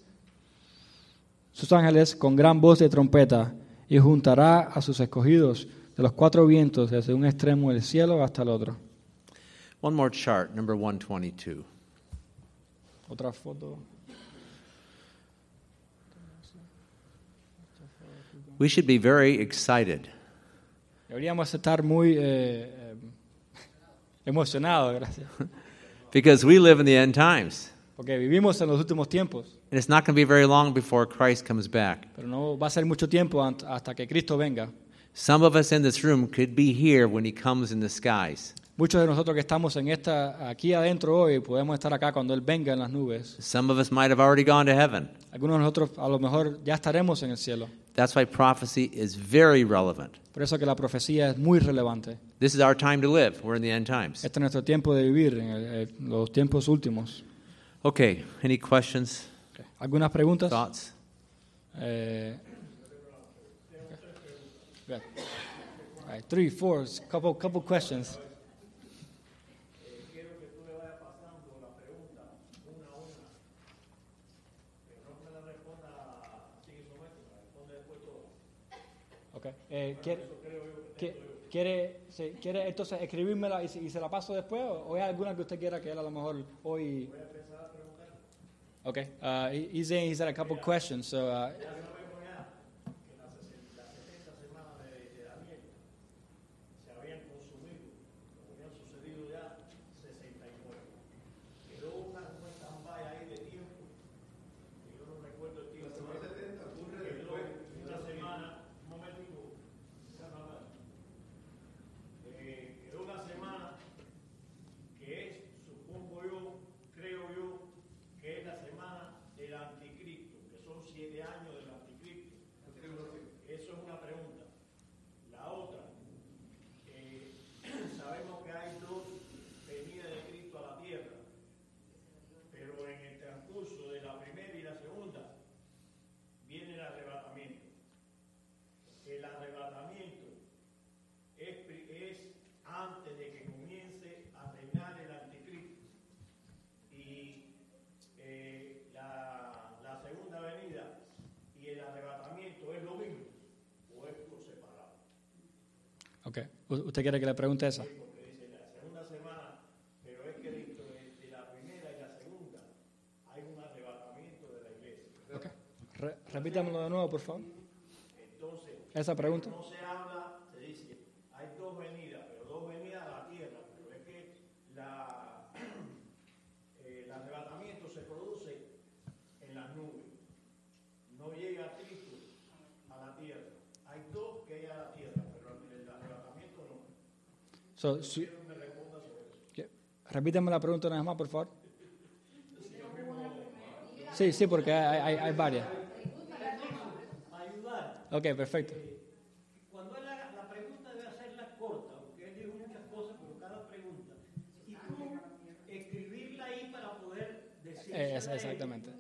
sus ángeles con gran voz de trompeta, y juntará a sus escogidos de los cuatro vientos desde un extremo del cielo hasta el otro. One more chart, number 122. Otra foto. We should be very excited Deberíamos estar muy eh, eh, emocionados, gracias. because we live in the end times. Porque vivimos en los últimos tiempos, And it's not going to be very long before Christ comes back. pero no va a ser mucho tiempo hasta que Cristo venga. Some of us in this room could be here when he comes in the skies. Muchos de nosotros que estamos en esta, aquí adentro hoy podemos estar acá cuando Él venga en las nubes. Some of us might have already gone to heaven. Algunos de nosotros a lo mejor ya estaremos en el cielo. That's why prophecy is very relevant. Por eso que la profecía es muy relevante. This is our time to live. We're in the end times. Este es nuestro tiempo de vivir, en el- en los tiempos últimos. Okay, any questions, ¿Algunas preguntas? thoughts? Eh, good. All right, three, four, couple, couple questions. Okay. Eh, ¿quiere, qui- quiere, sí, ¿Quiere entonces y, y se la paso después o, o hay alguna que usted quiera que él a lo mejor hoy... Okay. Uh, he- he's saying had a couple questions, so uh, ¿Usted quiere que le pregunte esa? Repítamelo de nuevo, por favor. Entonces, esa pregunta. No se habla So, si- la pregunta una vez más, por favor. Sí, sí, porque hay, hay, hay varias. Ok, perfecto. Cuando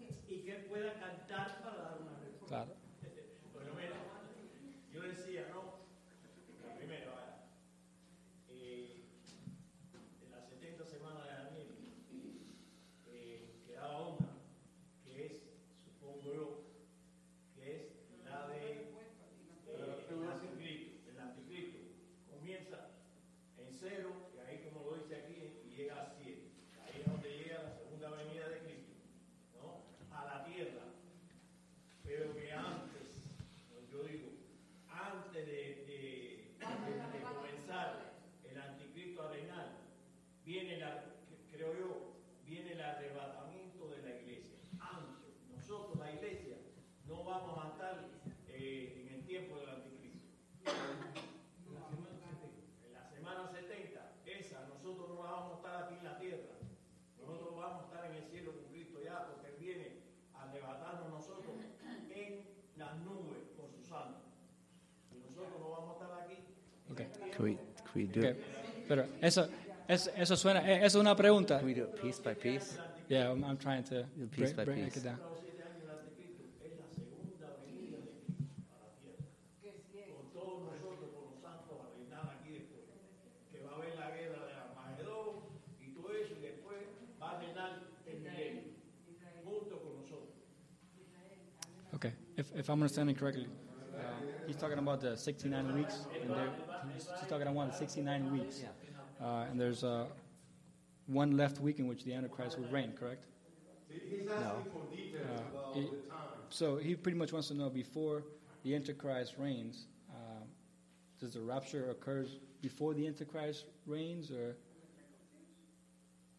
Can we, can we do Okay. it? Pero eso, eso, eso suena, eh, eso es una pregunta. Can we do it piece by piece? Yeah, I'm, I'm trying to Piece break, by break piece. it down. Los siete años del anticristo es la segunda venida de Cristo a la tierra. Con todos nosotros, con los santos, a reinar aquí después. Que va a haber la guerra de Armagedón y todo eso, y después va a reinar el milenio. Junto con nosotros. Okay, if, if I'm understanding correctly, talking about the 69 weeks, and there, he's, he's talking about the 69 weeks, uh, and there's uh, one left week in which the Antichrist will reign, correct? No. Uh, he- so he pretty much wants to know before the Antichrist reigns, uh, does the rapture occurs before the Antichrist reigns, or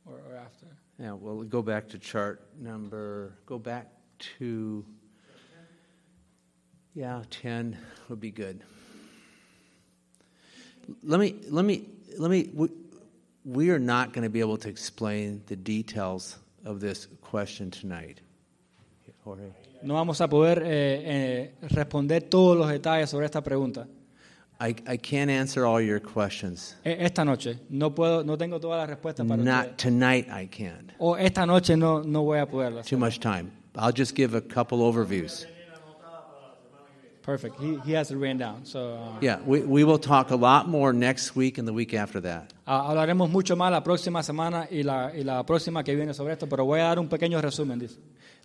or, or after? Yeah, well, go back to chart number, go back to, yeah, 10 would be good. Let me, let me, let me, we, we are not going to be able to explain the details of this question tonight. Jorge. No vamos a poder eh, eh, responder todos los detalles sobre esta pregunta. I, I can't answer all your questions. E- Esta noche no puedo, no tengo todas las respuestas para Not ustedes. tonight, I can't. O esta noche no, no voy a poderlas. Too much time. I'll just give a couple overviews. Perfect. He, he has it written down. So, uh, Yeah, we, we will talk a lot more next week and the week after that. ah, hablaremos mucho más la próxima semana y la, y la próxima que viene sobre esto, pero voy a dar un pequeño resumen. Dice.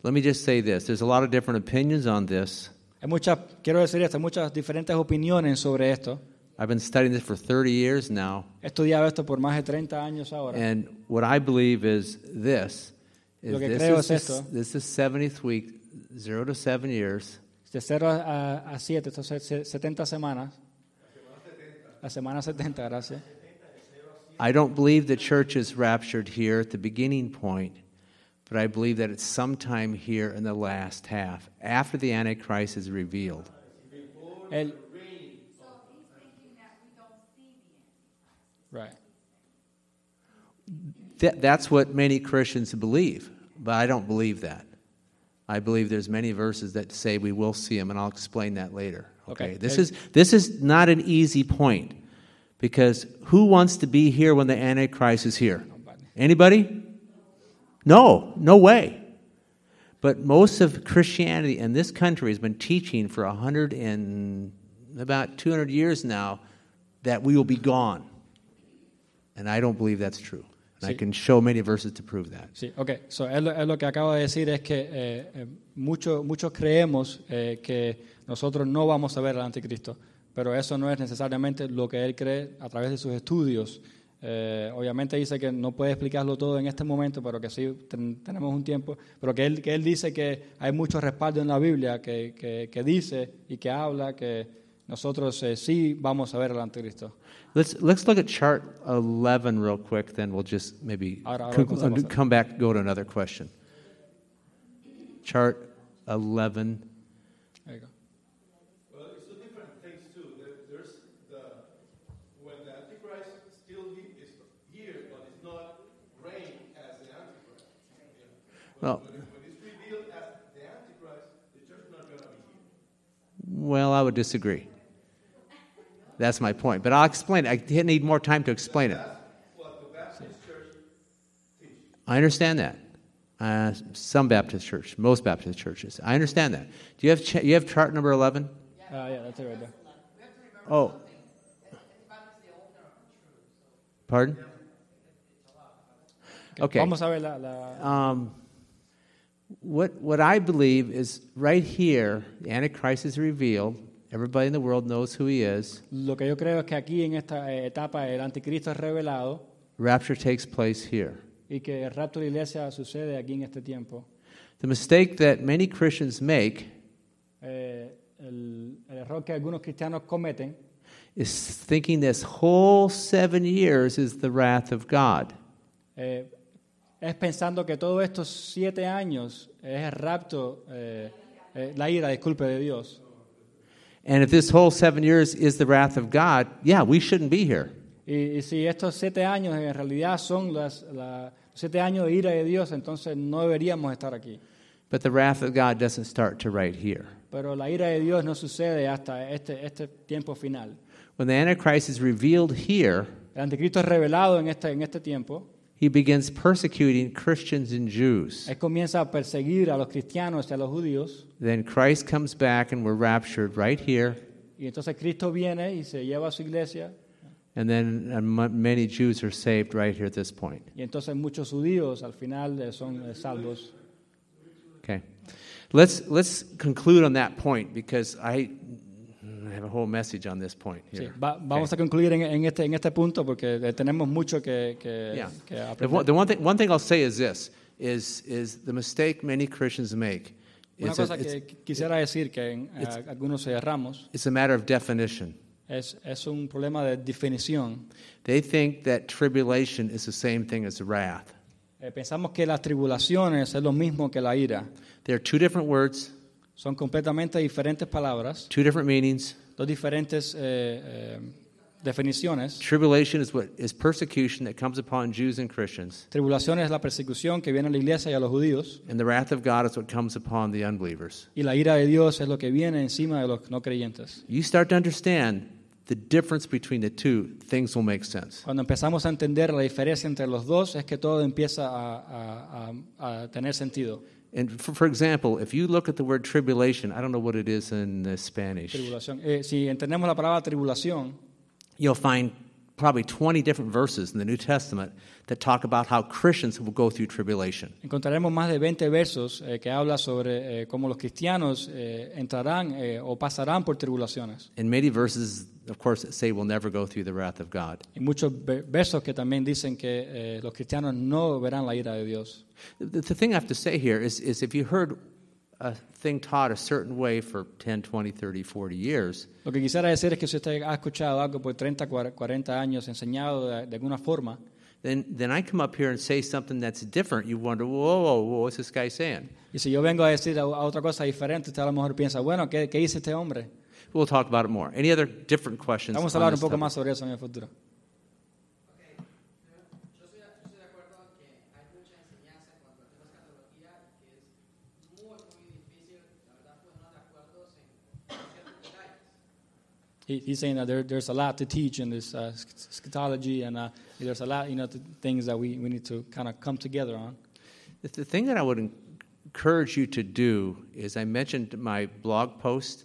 Let me just say this there's a lot of different opinions on this. Hay muchas, quiero decir esto, hay muchas diferentes opiniones sobre esto. I've been studying this for 30 years now, He estudiado esto por más de 30 años ahora. and what I believe is this. Is Lo que this, creo is es esto. this is 70th week, zero to seven years. De 0 a, a 7, entonces se- 70 semanas. La semana 70, gracias. I don't believe the church is raptured here at the beginning point, but I believe that it's sometime here in the last half, after the Antichrist is revealed. Él, right. That, that's what many Christians believe, but I don't believe that. I believe there's many verses that say we will see him, and I'll explain that later. Okay, Okay. this is this is not an easy point because who wants to be here when the Antichrist is here? Nobody. Anybody? No, no way. But most of Christianity in this country has been teaching for a hundred and about two hundred years now that we will be gone, and I don't believe that's true. And I Sí. can show many verses to prove that. Sí, ok. So, él, él lo que acaba de decir es que eh, eh, mucho- muchos creemos eh, que nosotros no vamos a ver al anticristo, pero eso no es necesariamente lo que él cree a través de sus estudios. Eh, obviamente dice que no puede explicarlo todo en este momento, pero que sí ten- tenemos un tiempo, pero que él, que él dice que hay mucho respaldo en la Biblia que, que- que dice y que habla que nosotros eh, sí vamos a ver al anticristo. Let's let's look at chart eleven real quick. Then we'll just maybe Ahora- ahora con- pasamos a- come back, go to another question. Chart eleven. There you go. Well, it's two different things too. There, there's the when the Antichrist still he, is here, but it's not reign as the Antichrist. Well, When, it's revealed as the Antichrist, the church not gonna be here. well, I would disagree. That's my point. But I'll explain. it. I need more time to explain it. What the Baptist church teaches. I understand that. Uh, some Baptist church, most Baptist churches. I understand that. Do you have ch- you have chart number eleven? Ah, yeah, that's it right there. Oh. Pardon? Okay. Vamos a ver la- la, Um, what, what I believe is right here, the Antichrist is revealed. Everybody in the world knows who he is. Lo que yo creo es que aquí en esta eh, etapa el anticristo es revelado Rapture takes place here. y que el rapto de la iglesia sucede aquí en este tiempo. The mistake that many Christians make Eh, el, el error que algunos cristianos cometen is thinking this whole seven years is the wrath of God. eh, es pensando que todos estos siete años es el rapto, eh, eh, la ira, disculpe, de Dios. And if this whole seven years is the wrath of God, yeah, we shouldn't be here. Y, y si estos siete años en realidad son las, la- siete años de ira de Dios, entonces no deberíamos estar aquí. But the wrath of God doesn't start to right here. Pero la ira de Dios no sucede hasta este, este tiempo final. When the Antichrist is revealed here, El anticristo es revelado en este, en este tiempo. He begins persecuting Christians and Jews. Él comienza a perseguir a los cristianos y a los judíos. Then Christ comes back and we're raptured right here. Y entonces Cristo viene y se lleva a su iglesia. And then many Jews are saved right here at this point. Y entonces muchos judíos al final son salvos. Okay. Let's, let's conclude on that point because I have a whole message on this point Sí, here. va- vamos a concluir en, en este, en este punto porque eh, tenemos mucho que, que, Yeah. que The one, the one thing, one thing I'll say is this, is, is the mistake many Christians make. Una It's a, cosa it's, que quisiera decir que en, it's- algunos erramos it's a matter of definition. es, es un problema de definición. They think that tribulation is the same thing as wrath. Eh, pensamos que las tribulaciones es lo mismo que la ira. They're two different words, Son completamente diferentes palabras, two different meanings. Dos diferentes eh, eh, definiciones. Tribulation is what is persecution that comes upon Jews and Christians, Tribulación es la persecución que viene a la iglesia y a los judíos. and the wrath of God is what comes upon the unbelievers. Y la ira de Dios es lo que viene encima de los no creyentes. You start to understand the difference between the two, things will make sense. Cuando empezamos a entender la diferencia entre los dos es que todo empieza a, a- a- a tener sentido. And for, for example, if you look at the word tribulation, I don't know what it is in Spanish, Tribulación. Eh, si entendemos la palabra tribulación, you'll find probably 20 different verses in the New Testament that talk about how Christians will go through tribulation. encontraremos más de 20 versos eh, que habla sobre eh, cómo los cristianos eh, entrarán eh, o pasarán por tribulaciones. And many verses, of course, say we'll never go through the wrath of God. Y muchos ve- versos que también dicen que eh, los cristianos no verán la ira de Dios. The, the thing I have to say here is, is if you heard a thing taught a certain way for 10, 20, 30, 40 years, Lo que quisiera decir es que si usted ha escuchado algo por 30, 40 años enseñado de, de alguna forma, then, then I come up here and say something that's different. You wonder, whoa, whoa, whoa, what's this guy saying? y si yo vengo a decir a, otra cosa diferente, usted a lo mejor piensa, bueno, ¿qué, qué dice este hombre? We'll talk about it more. Any other different questions? Vamos a hablar un poco topic? más sobre eso en el futuro. Yo estoy, yo estoy de acuerdo en que hay mucha enseñanza en cuanto a temas de escatología que es muy, muy difícil, la verdad, ponernos de acuerdo en ciertos detalles. He, he's saying that there, there's a lot to teach in this uh, eschatology, and uh, there's a lot, you know, th- things that we, we need to kind of come together on. The- The thing that I would encourage you to do is I mentioned my blog post,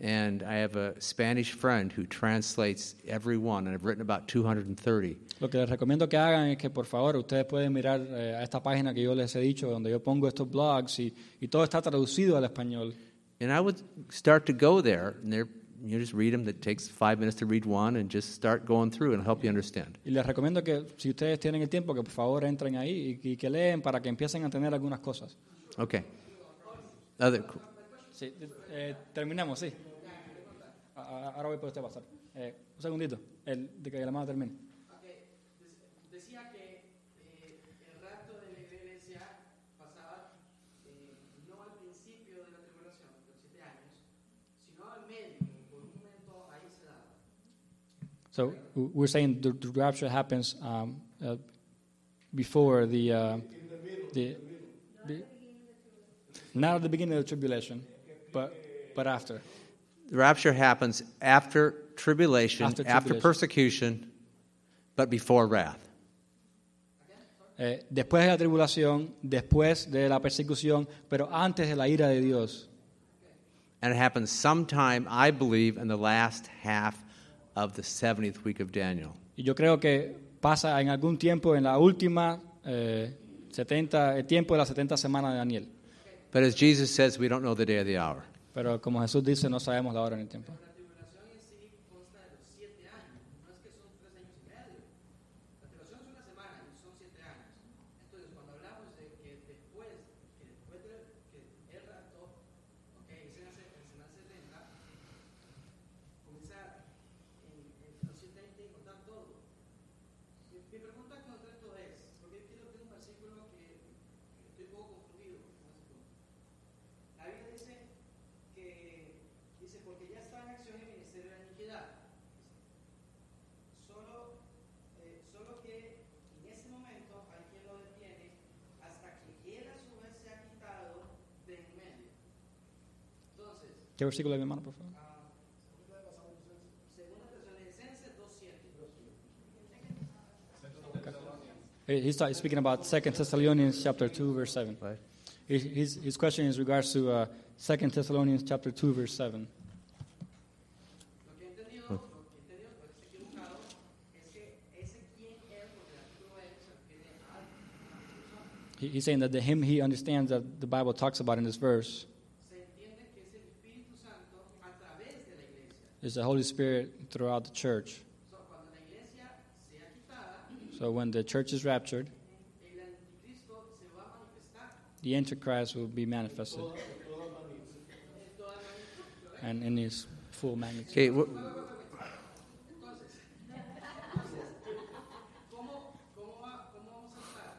and I have a Spanish friend who translates every one, and I've written about 230. Lo que les recomiendo que hagan es que, por favor, ustedes pueden mirar eh, a esta página que yo les he dicho, donde yo pongo estos blogs y, y todo está traducido al español. And I would start to go there, and there, you just read them. It takes five minutes to read one, and just start going through and help you understand. Y les recomiendo que, si ustedes tienen el tiempo, que por favor entren ahí y, y que leen para que empiecen a entender algunas cosas. Okay. Other, Sí, eh, terminamos, sí. A- a- Ahora voy por usted a pasar. Eh, un segundito, el, de que la mano termine. Ok, des- Decía que eh, el rapto de la iglesia pasaba eh, no al principio de la tribulación, de los siete años, sino al medio, por un momento ahí se daba. So we're saying the, the rapture happens um, uh, before the, uh, the, the- not at the beginning of the tribulation, but but after. the rapture happens after tribulation, After after, persecution, but before wrath. Eh, después de la tribulación, después de la persecución, pero antes de la ira de Dios. And it happens sometime, I believe, in the last half of the 70th week of Daniel. Y yo creo que pasa en algún tiempo en la última eh, 70, el tiempo de las 70 semanas de Daniel. But as Jesus says, we don't know the day or the hour. Pero como Jesús dice, no sabemos la hora ni el tiempo. La tribulación en sí consta de los siete años, no es que son tres años y medio. La tribulación es una semana y son siete años. Entonces, cuando hablamos de que después, que después de que el rapto, ok, es en la, se- es en la 70, comenzar en, en los siete años tiene que contar todo. Mi, mi pregunta con esto es, porque quiero tener un versículo que, que estoy un poco confundido con ese punto. La Biblia dice que dice porque ya está en acción el ministerio de la iniquidad. Solo, eh, solo que en ese momento hay quien lo detiene hasta que él a su vez se ha quitado de en medio. Entonces, ¿Qué versículo hermano, por favor? segunda Tesalonicenses 2.7. He- He's speaking about 2 Thessalonians chapter 2, verse 7. Right. His, his, question is regards to uh, 2 Thessalonians chapter 2, verse 7. He entendido, lo que he entendido, puede ser equivocado, es que ese quien es, porque el artículo es, se refiere a una persona. He- He's saying that the him he understands that the Bible talks about in this verse Se entiende que es el Espíritu Santo a través de la iglesia. Is the Holy Spirit throughout the church. So, cuando la iglesia sea quitada, So when the church is raptured, el anticristo se va a manifestar the Antichrist will be manifested en toda magnitud. and in his full magnitude. Okay, wh- ¿Cómo, cómo, va, ¿Cómo vamos a estar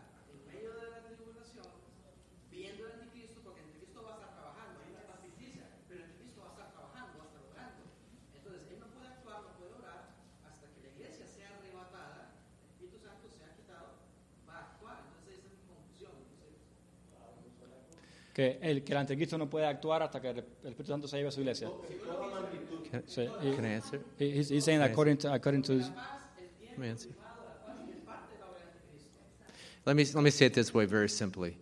en Que el, que el anticristo no puede actuar hasta que el, Espíritu Santo se lleve a su iglesia. Can, Sí, can I answer? he's, he's saying that according to, according to his- Let me answer. Let me, let me say it this way very simply.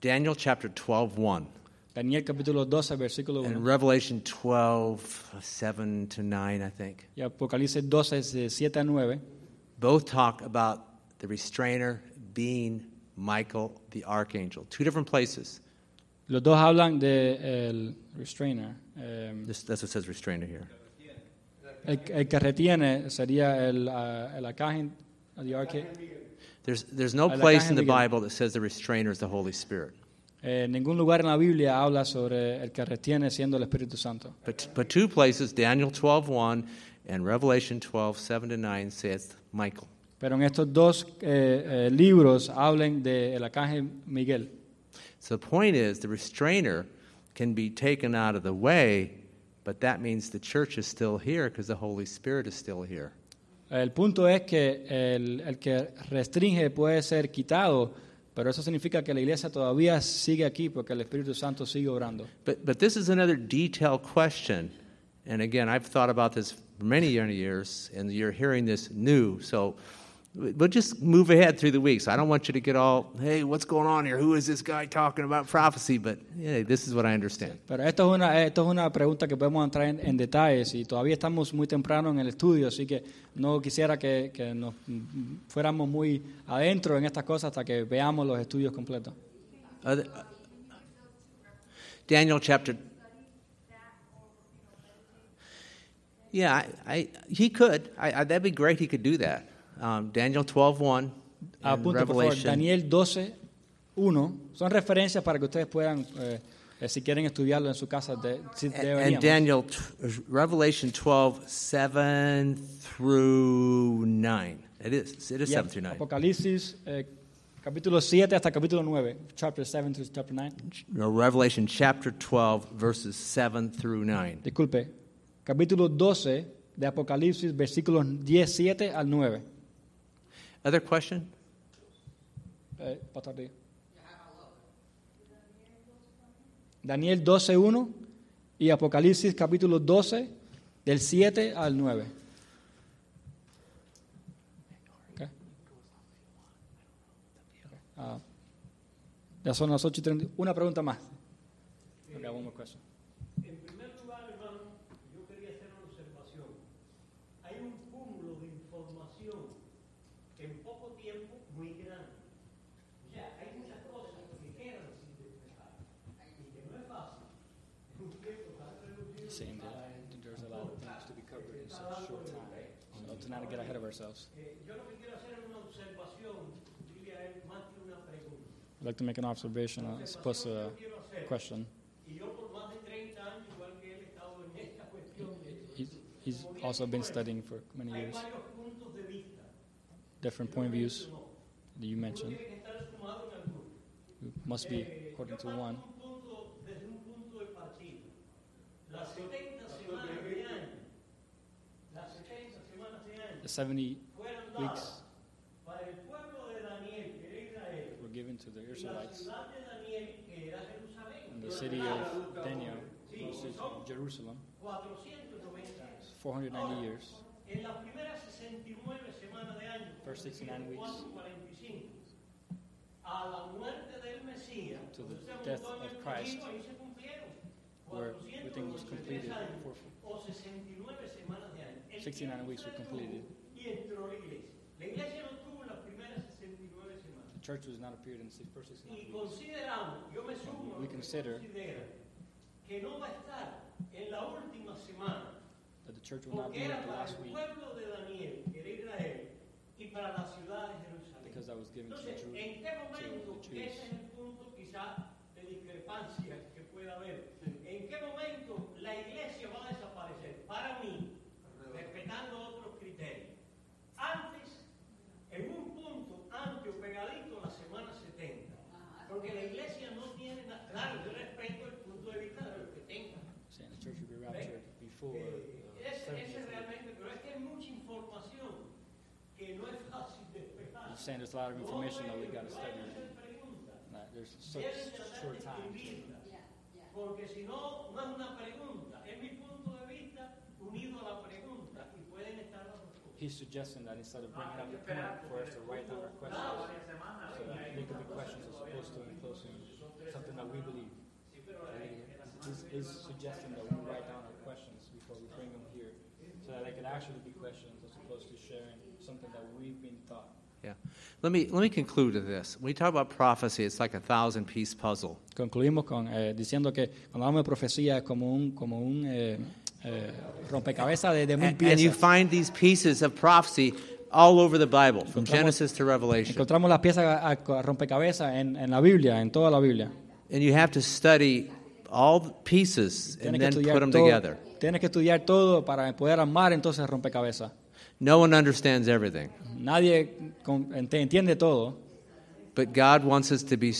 Daniel chapter 12, 1, Daniel capítulo 12, versículo 1. and Revelation 12, 7 to 9, I think, Y Apocalipsis 12, de 7 a 9, both talk about the restrainer being Michael the archangel. Two different places. Los dos hablan de el restrainer. eh, This, that's what says restrainer here. el, el que retiene sería el, ah, el arcángel, the archa- There's, there's no place in the. Bible that says the restrainer is the Holy Spirit. eh, ningún lugar en la Biblia habla sobre el que retiene siendo el Espíritu Santo. But, but two places, Daniel 12:1 and Revelation 12, 7 to 9, says Michael. Pero en estos dos eh, eh, libros hablan del arcángel Miguel. So the point is, the restrainer can be taken out of the way, but that means the church is still here because the Holy Spirit is still here. El punto es que el, el que restringe puede ser quitado, pero eso significa que la iglesia todavía sigue aquí porque el Espíritu Santo sigue obrando. But, but this is another detailed question. And again, I've thought about this for many, many years, and you're hearing this new. So we'll just move ahead through the weeks. I don't want you to get all, hey, what's going on here? Who is this guy talking about prophecy? But yeah, this is what I understand. Pero esto es una, esto es una pregunta que podemos entrar en, en detalles y todavía estamos muy temprano en el estudio, así que no quisiera que, que nos fuéramos muy adentro en estas cosas hasta que veamos los estudios completos. Other- uh, Daniel chapter. Yeah, I, I, he could. I, that'd be great. He could do that. Um, Daniel 12, 1 and Apunte, por favor, Revelation. Daniel 12, 1. Son referencias para que ustedes puedan, eh, eh, si quieren estudiarlo en su casa, de, si and, and Daniel, t- Revelation 12, 7 through 9. It is. It is Y 7 through 9. Apocalipsis, eh, capítulo 7 hasta capítulo 9. Chapter 7 to chapter 9. No, Revelation chapter 12, verses 7 through 9. Disculpe. Capítulo 12 de Apocalipsis, versículos 17 al 9. Other question? Eh, arriba. Daniel 12, 1 y Apocalipsis capítulo 12 del 7 al 9. Ok. Ah, ya son las 8 y 30. Una pregunta más. Okay, one more question. Eh, pregunta. I'd like to make an observation as opposed to a question. y yo por más de 30 años, igual que él, he estado en esta cuestión. He, he's also been studying for many years, varios puntos de vista. different point of views that you mentioned. Tiene que estar sumado en alguno. It must be eh, according to one. 70 weeks were given to the Israelites. in the city of Daniel, which is Jerusalem, 490 years. First 69 weeks. To the death of Christ, where everything was completed. For, 69 weeks were completed. The church was not appeared in the first 69 weeks. We consider that the church will not be at the last week because I was given to, Jew, to the Jews. discrepancia que pueda haber. ¿En qué momento la iglesia va a desaparecer? Para mí, respetando otros criterios, antes, en un punto, antes o pegadito a la semana 70, porque la iglesia no tiene nada, claro, yo respeto el punto de vista de los que tengan. Eh, uh, ese, ese 70th. realmente, pero es que hay mucha información que no es fácil despejar. He's saying there's a lot of information that we got to No hay study. que hacer preguntas. That there's such deben tratar short de time. escribirlas. Porque si no, no es una pregunta, He's suggesting that instead of bringing up the point for us to write down our questions, so that they could be questions as opposed to imposing something that we believe. He's, he's suggesting that we write down our questions before we bring them here, so that they could actually be questions as opposed to sharing something that we've been taught. Yeah. Let me, let me conclude with this. When we talk about prophecy, it's like a thousand piece puzzle. Concluimos con, eh, diciendo que cuando hablamos de profecía es como un, como un eh, eh, Eh, rompecabezas de, de mil And, and you find these pieces of prophecy all over the Bible, from Genesis to Revelation. Encontramos las piezas a, a rompecabezas en, en la Biblia, en toda la Biblia. And you have to study all the pieces and then put them todo, together. tienes que estudiar todo para poder armar entonces rompecabezas. No one understands everything, Nadie entiende todo, but God wants us to be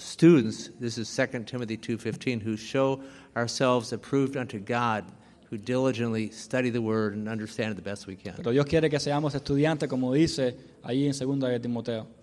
students. This is 2 Timothy 2:15 who show ourselves approved unto God, who diligently study the word and understand it the best we can. pero Dios quiere que seamos estudiantes, como dice ahí en 2 de Timoteo.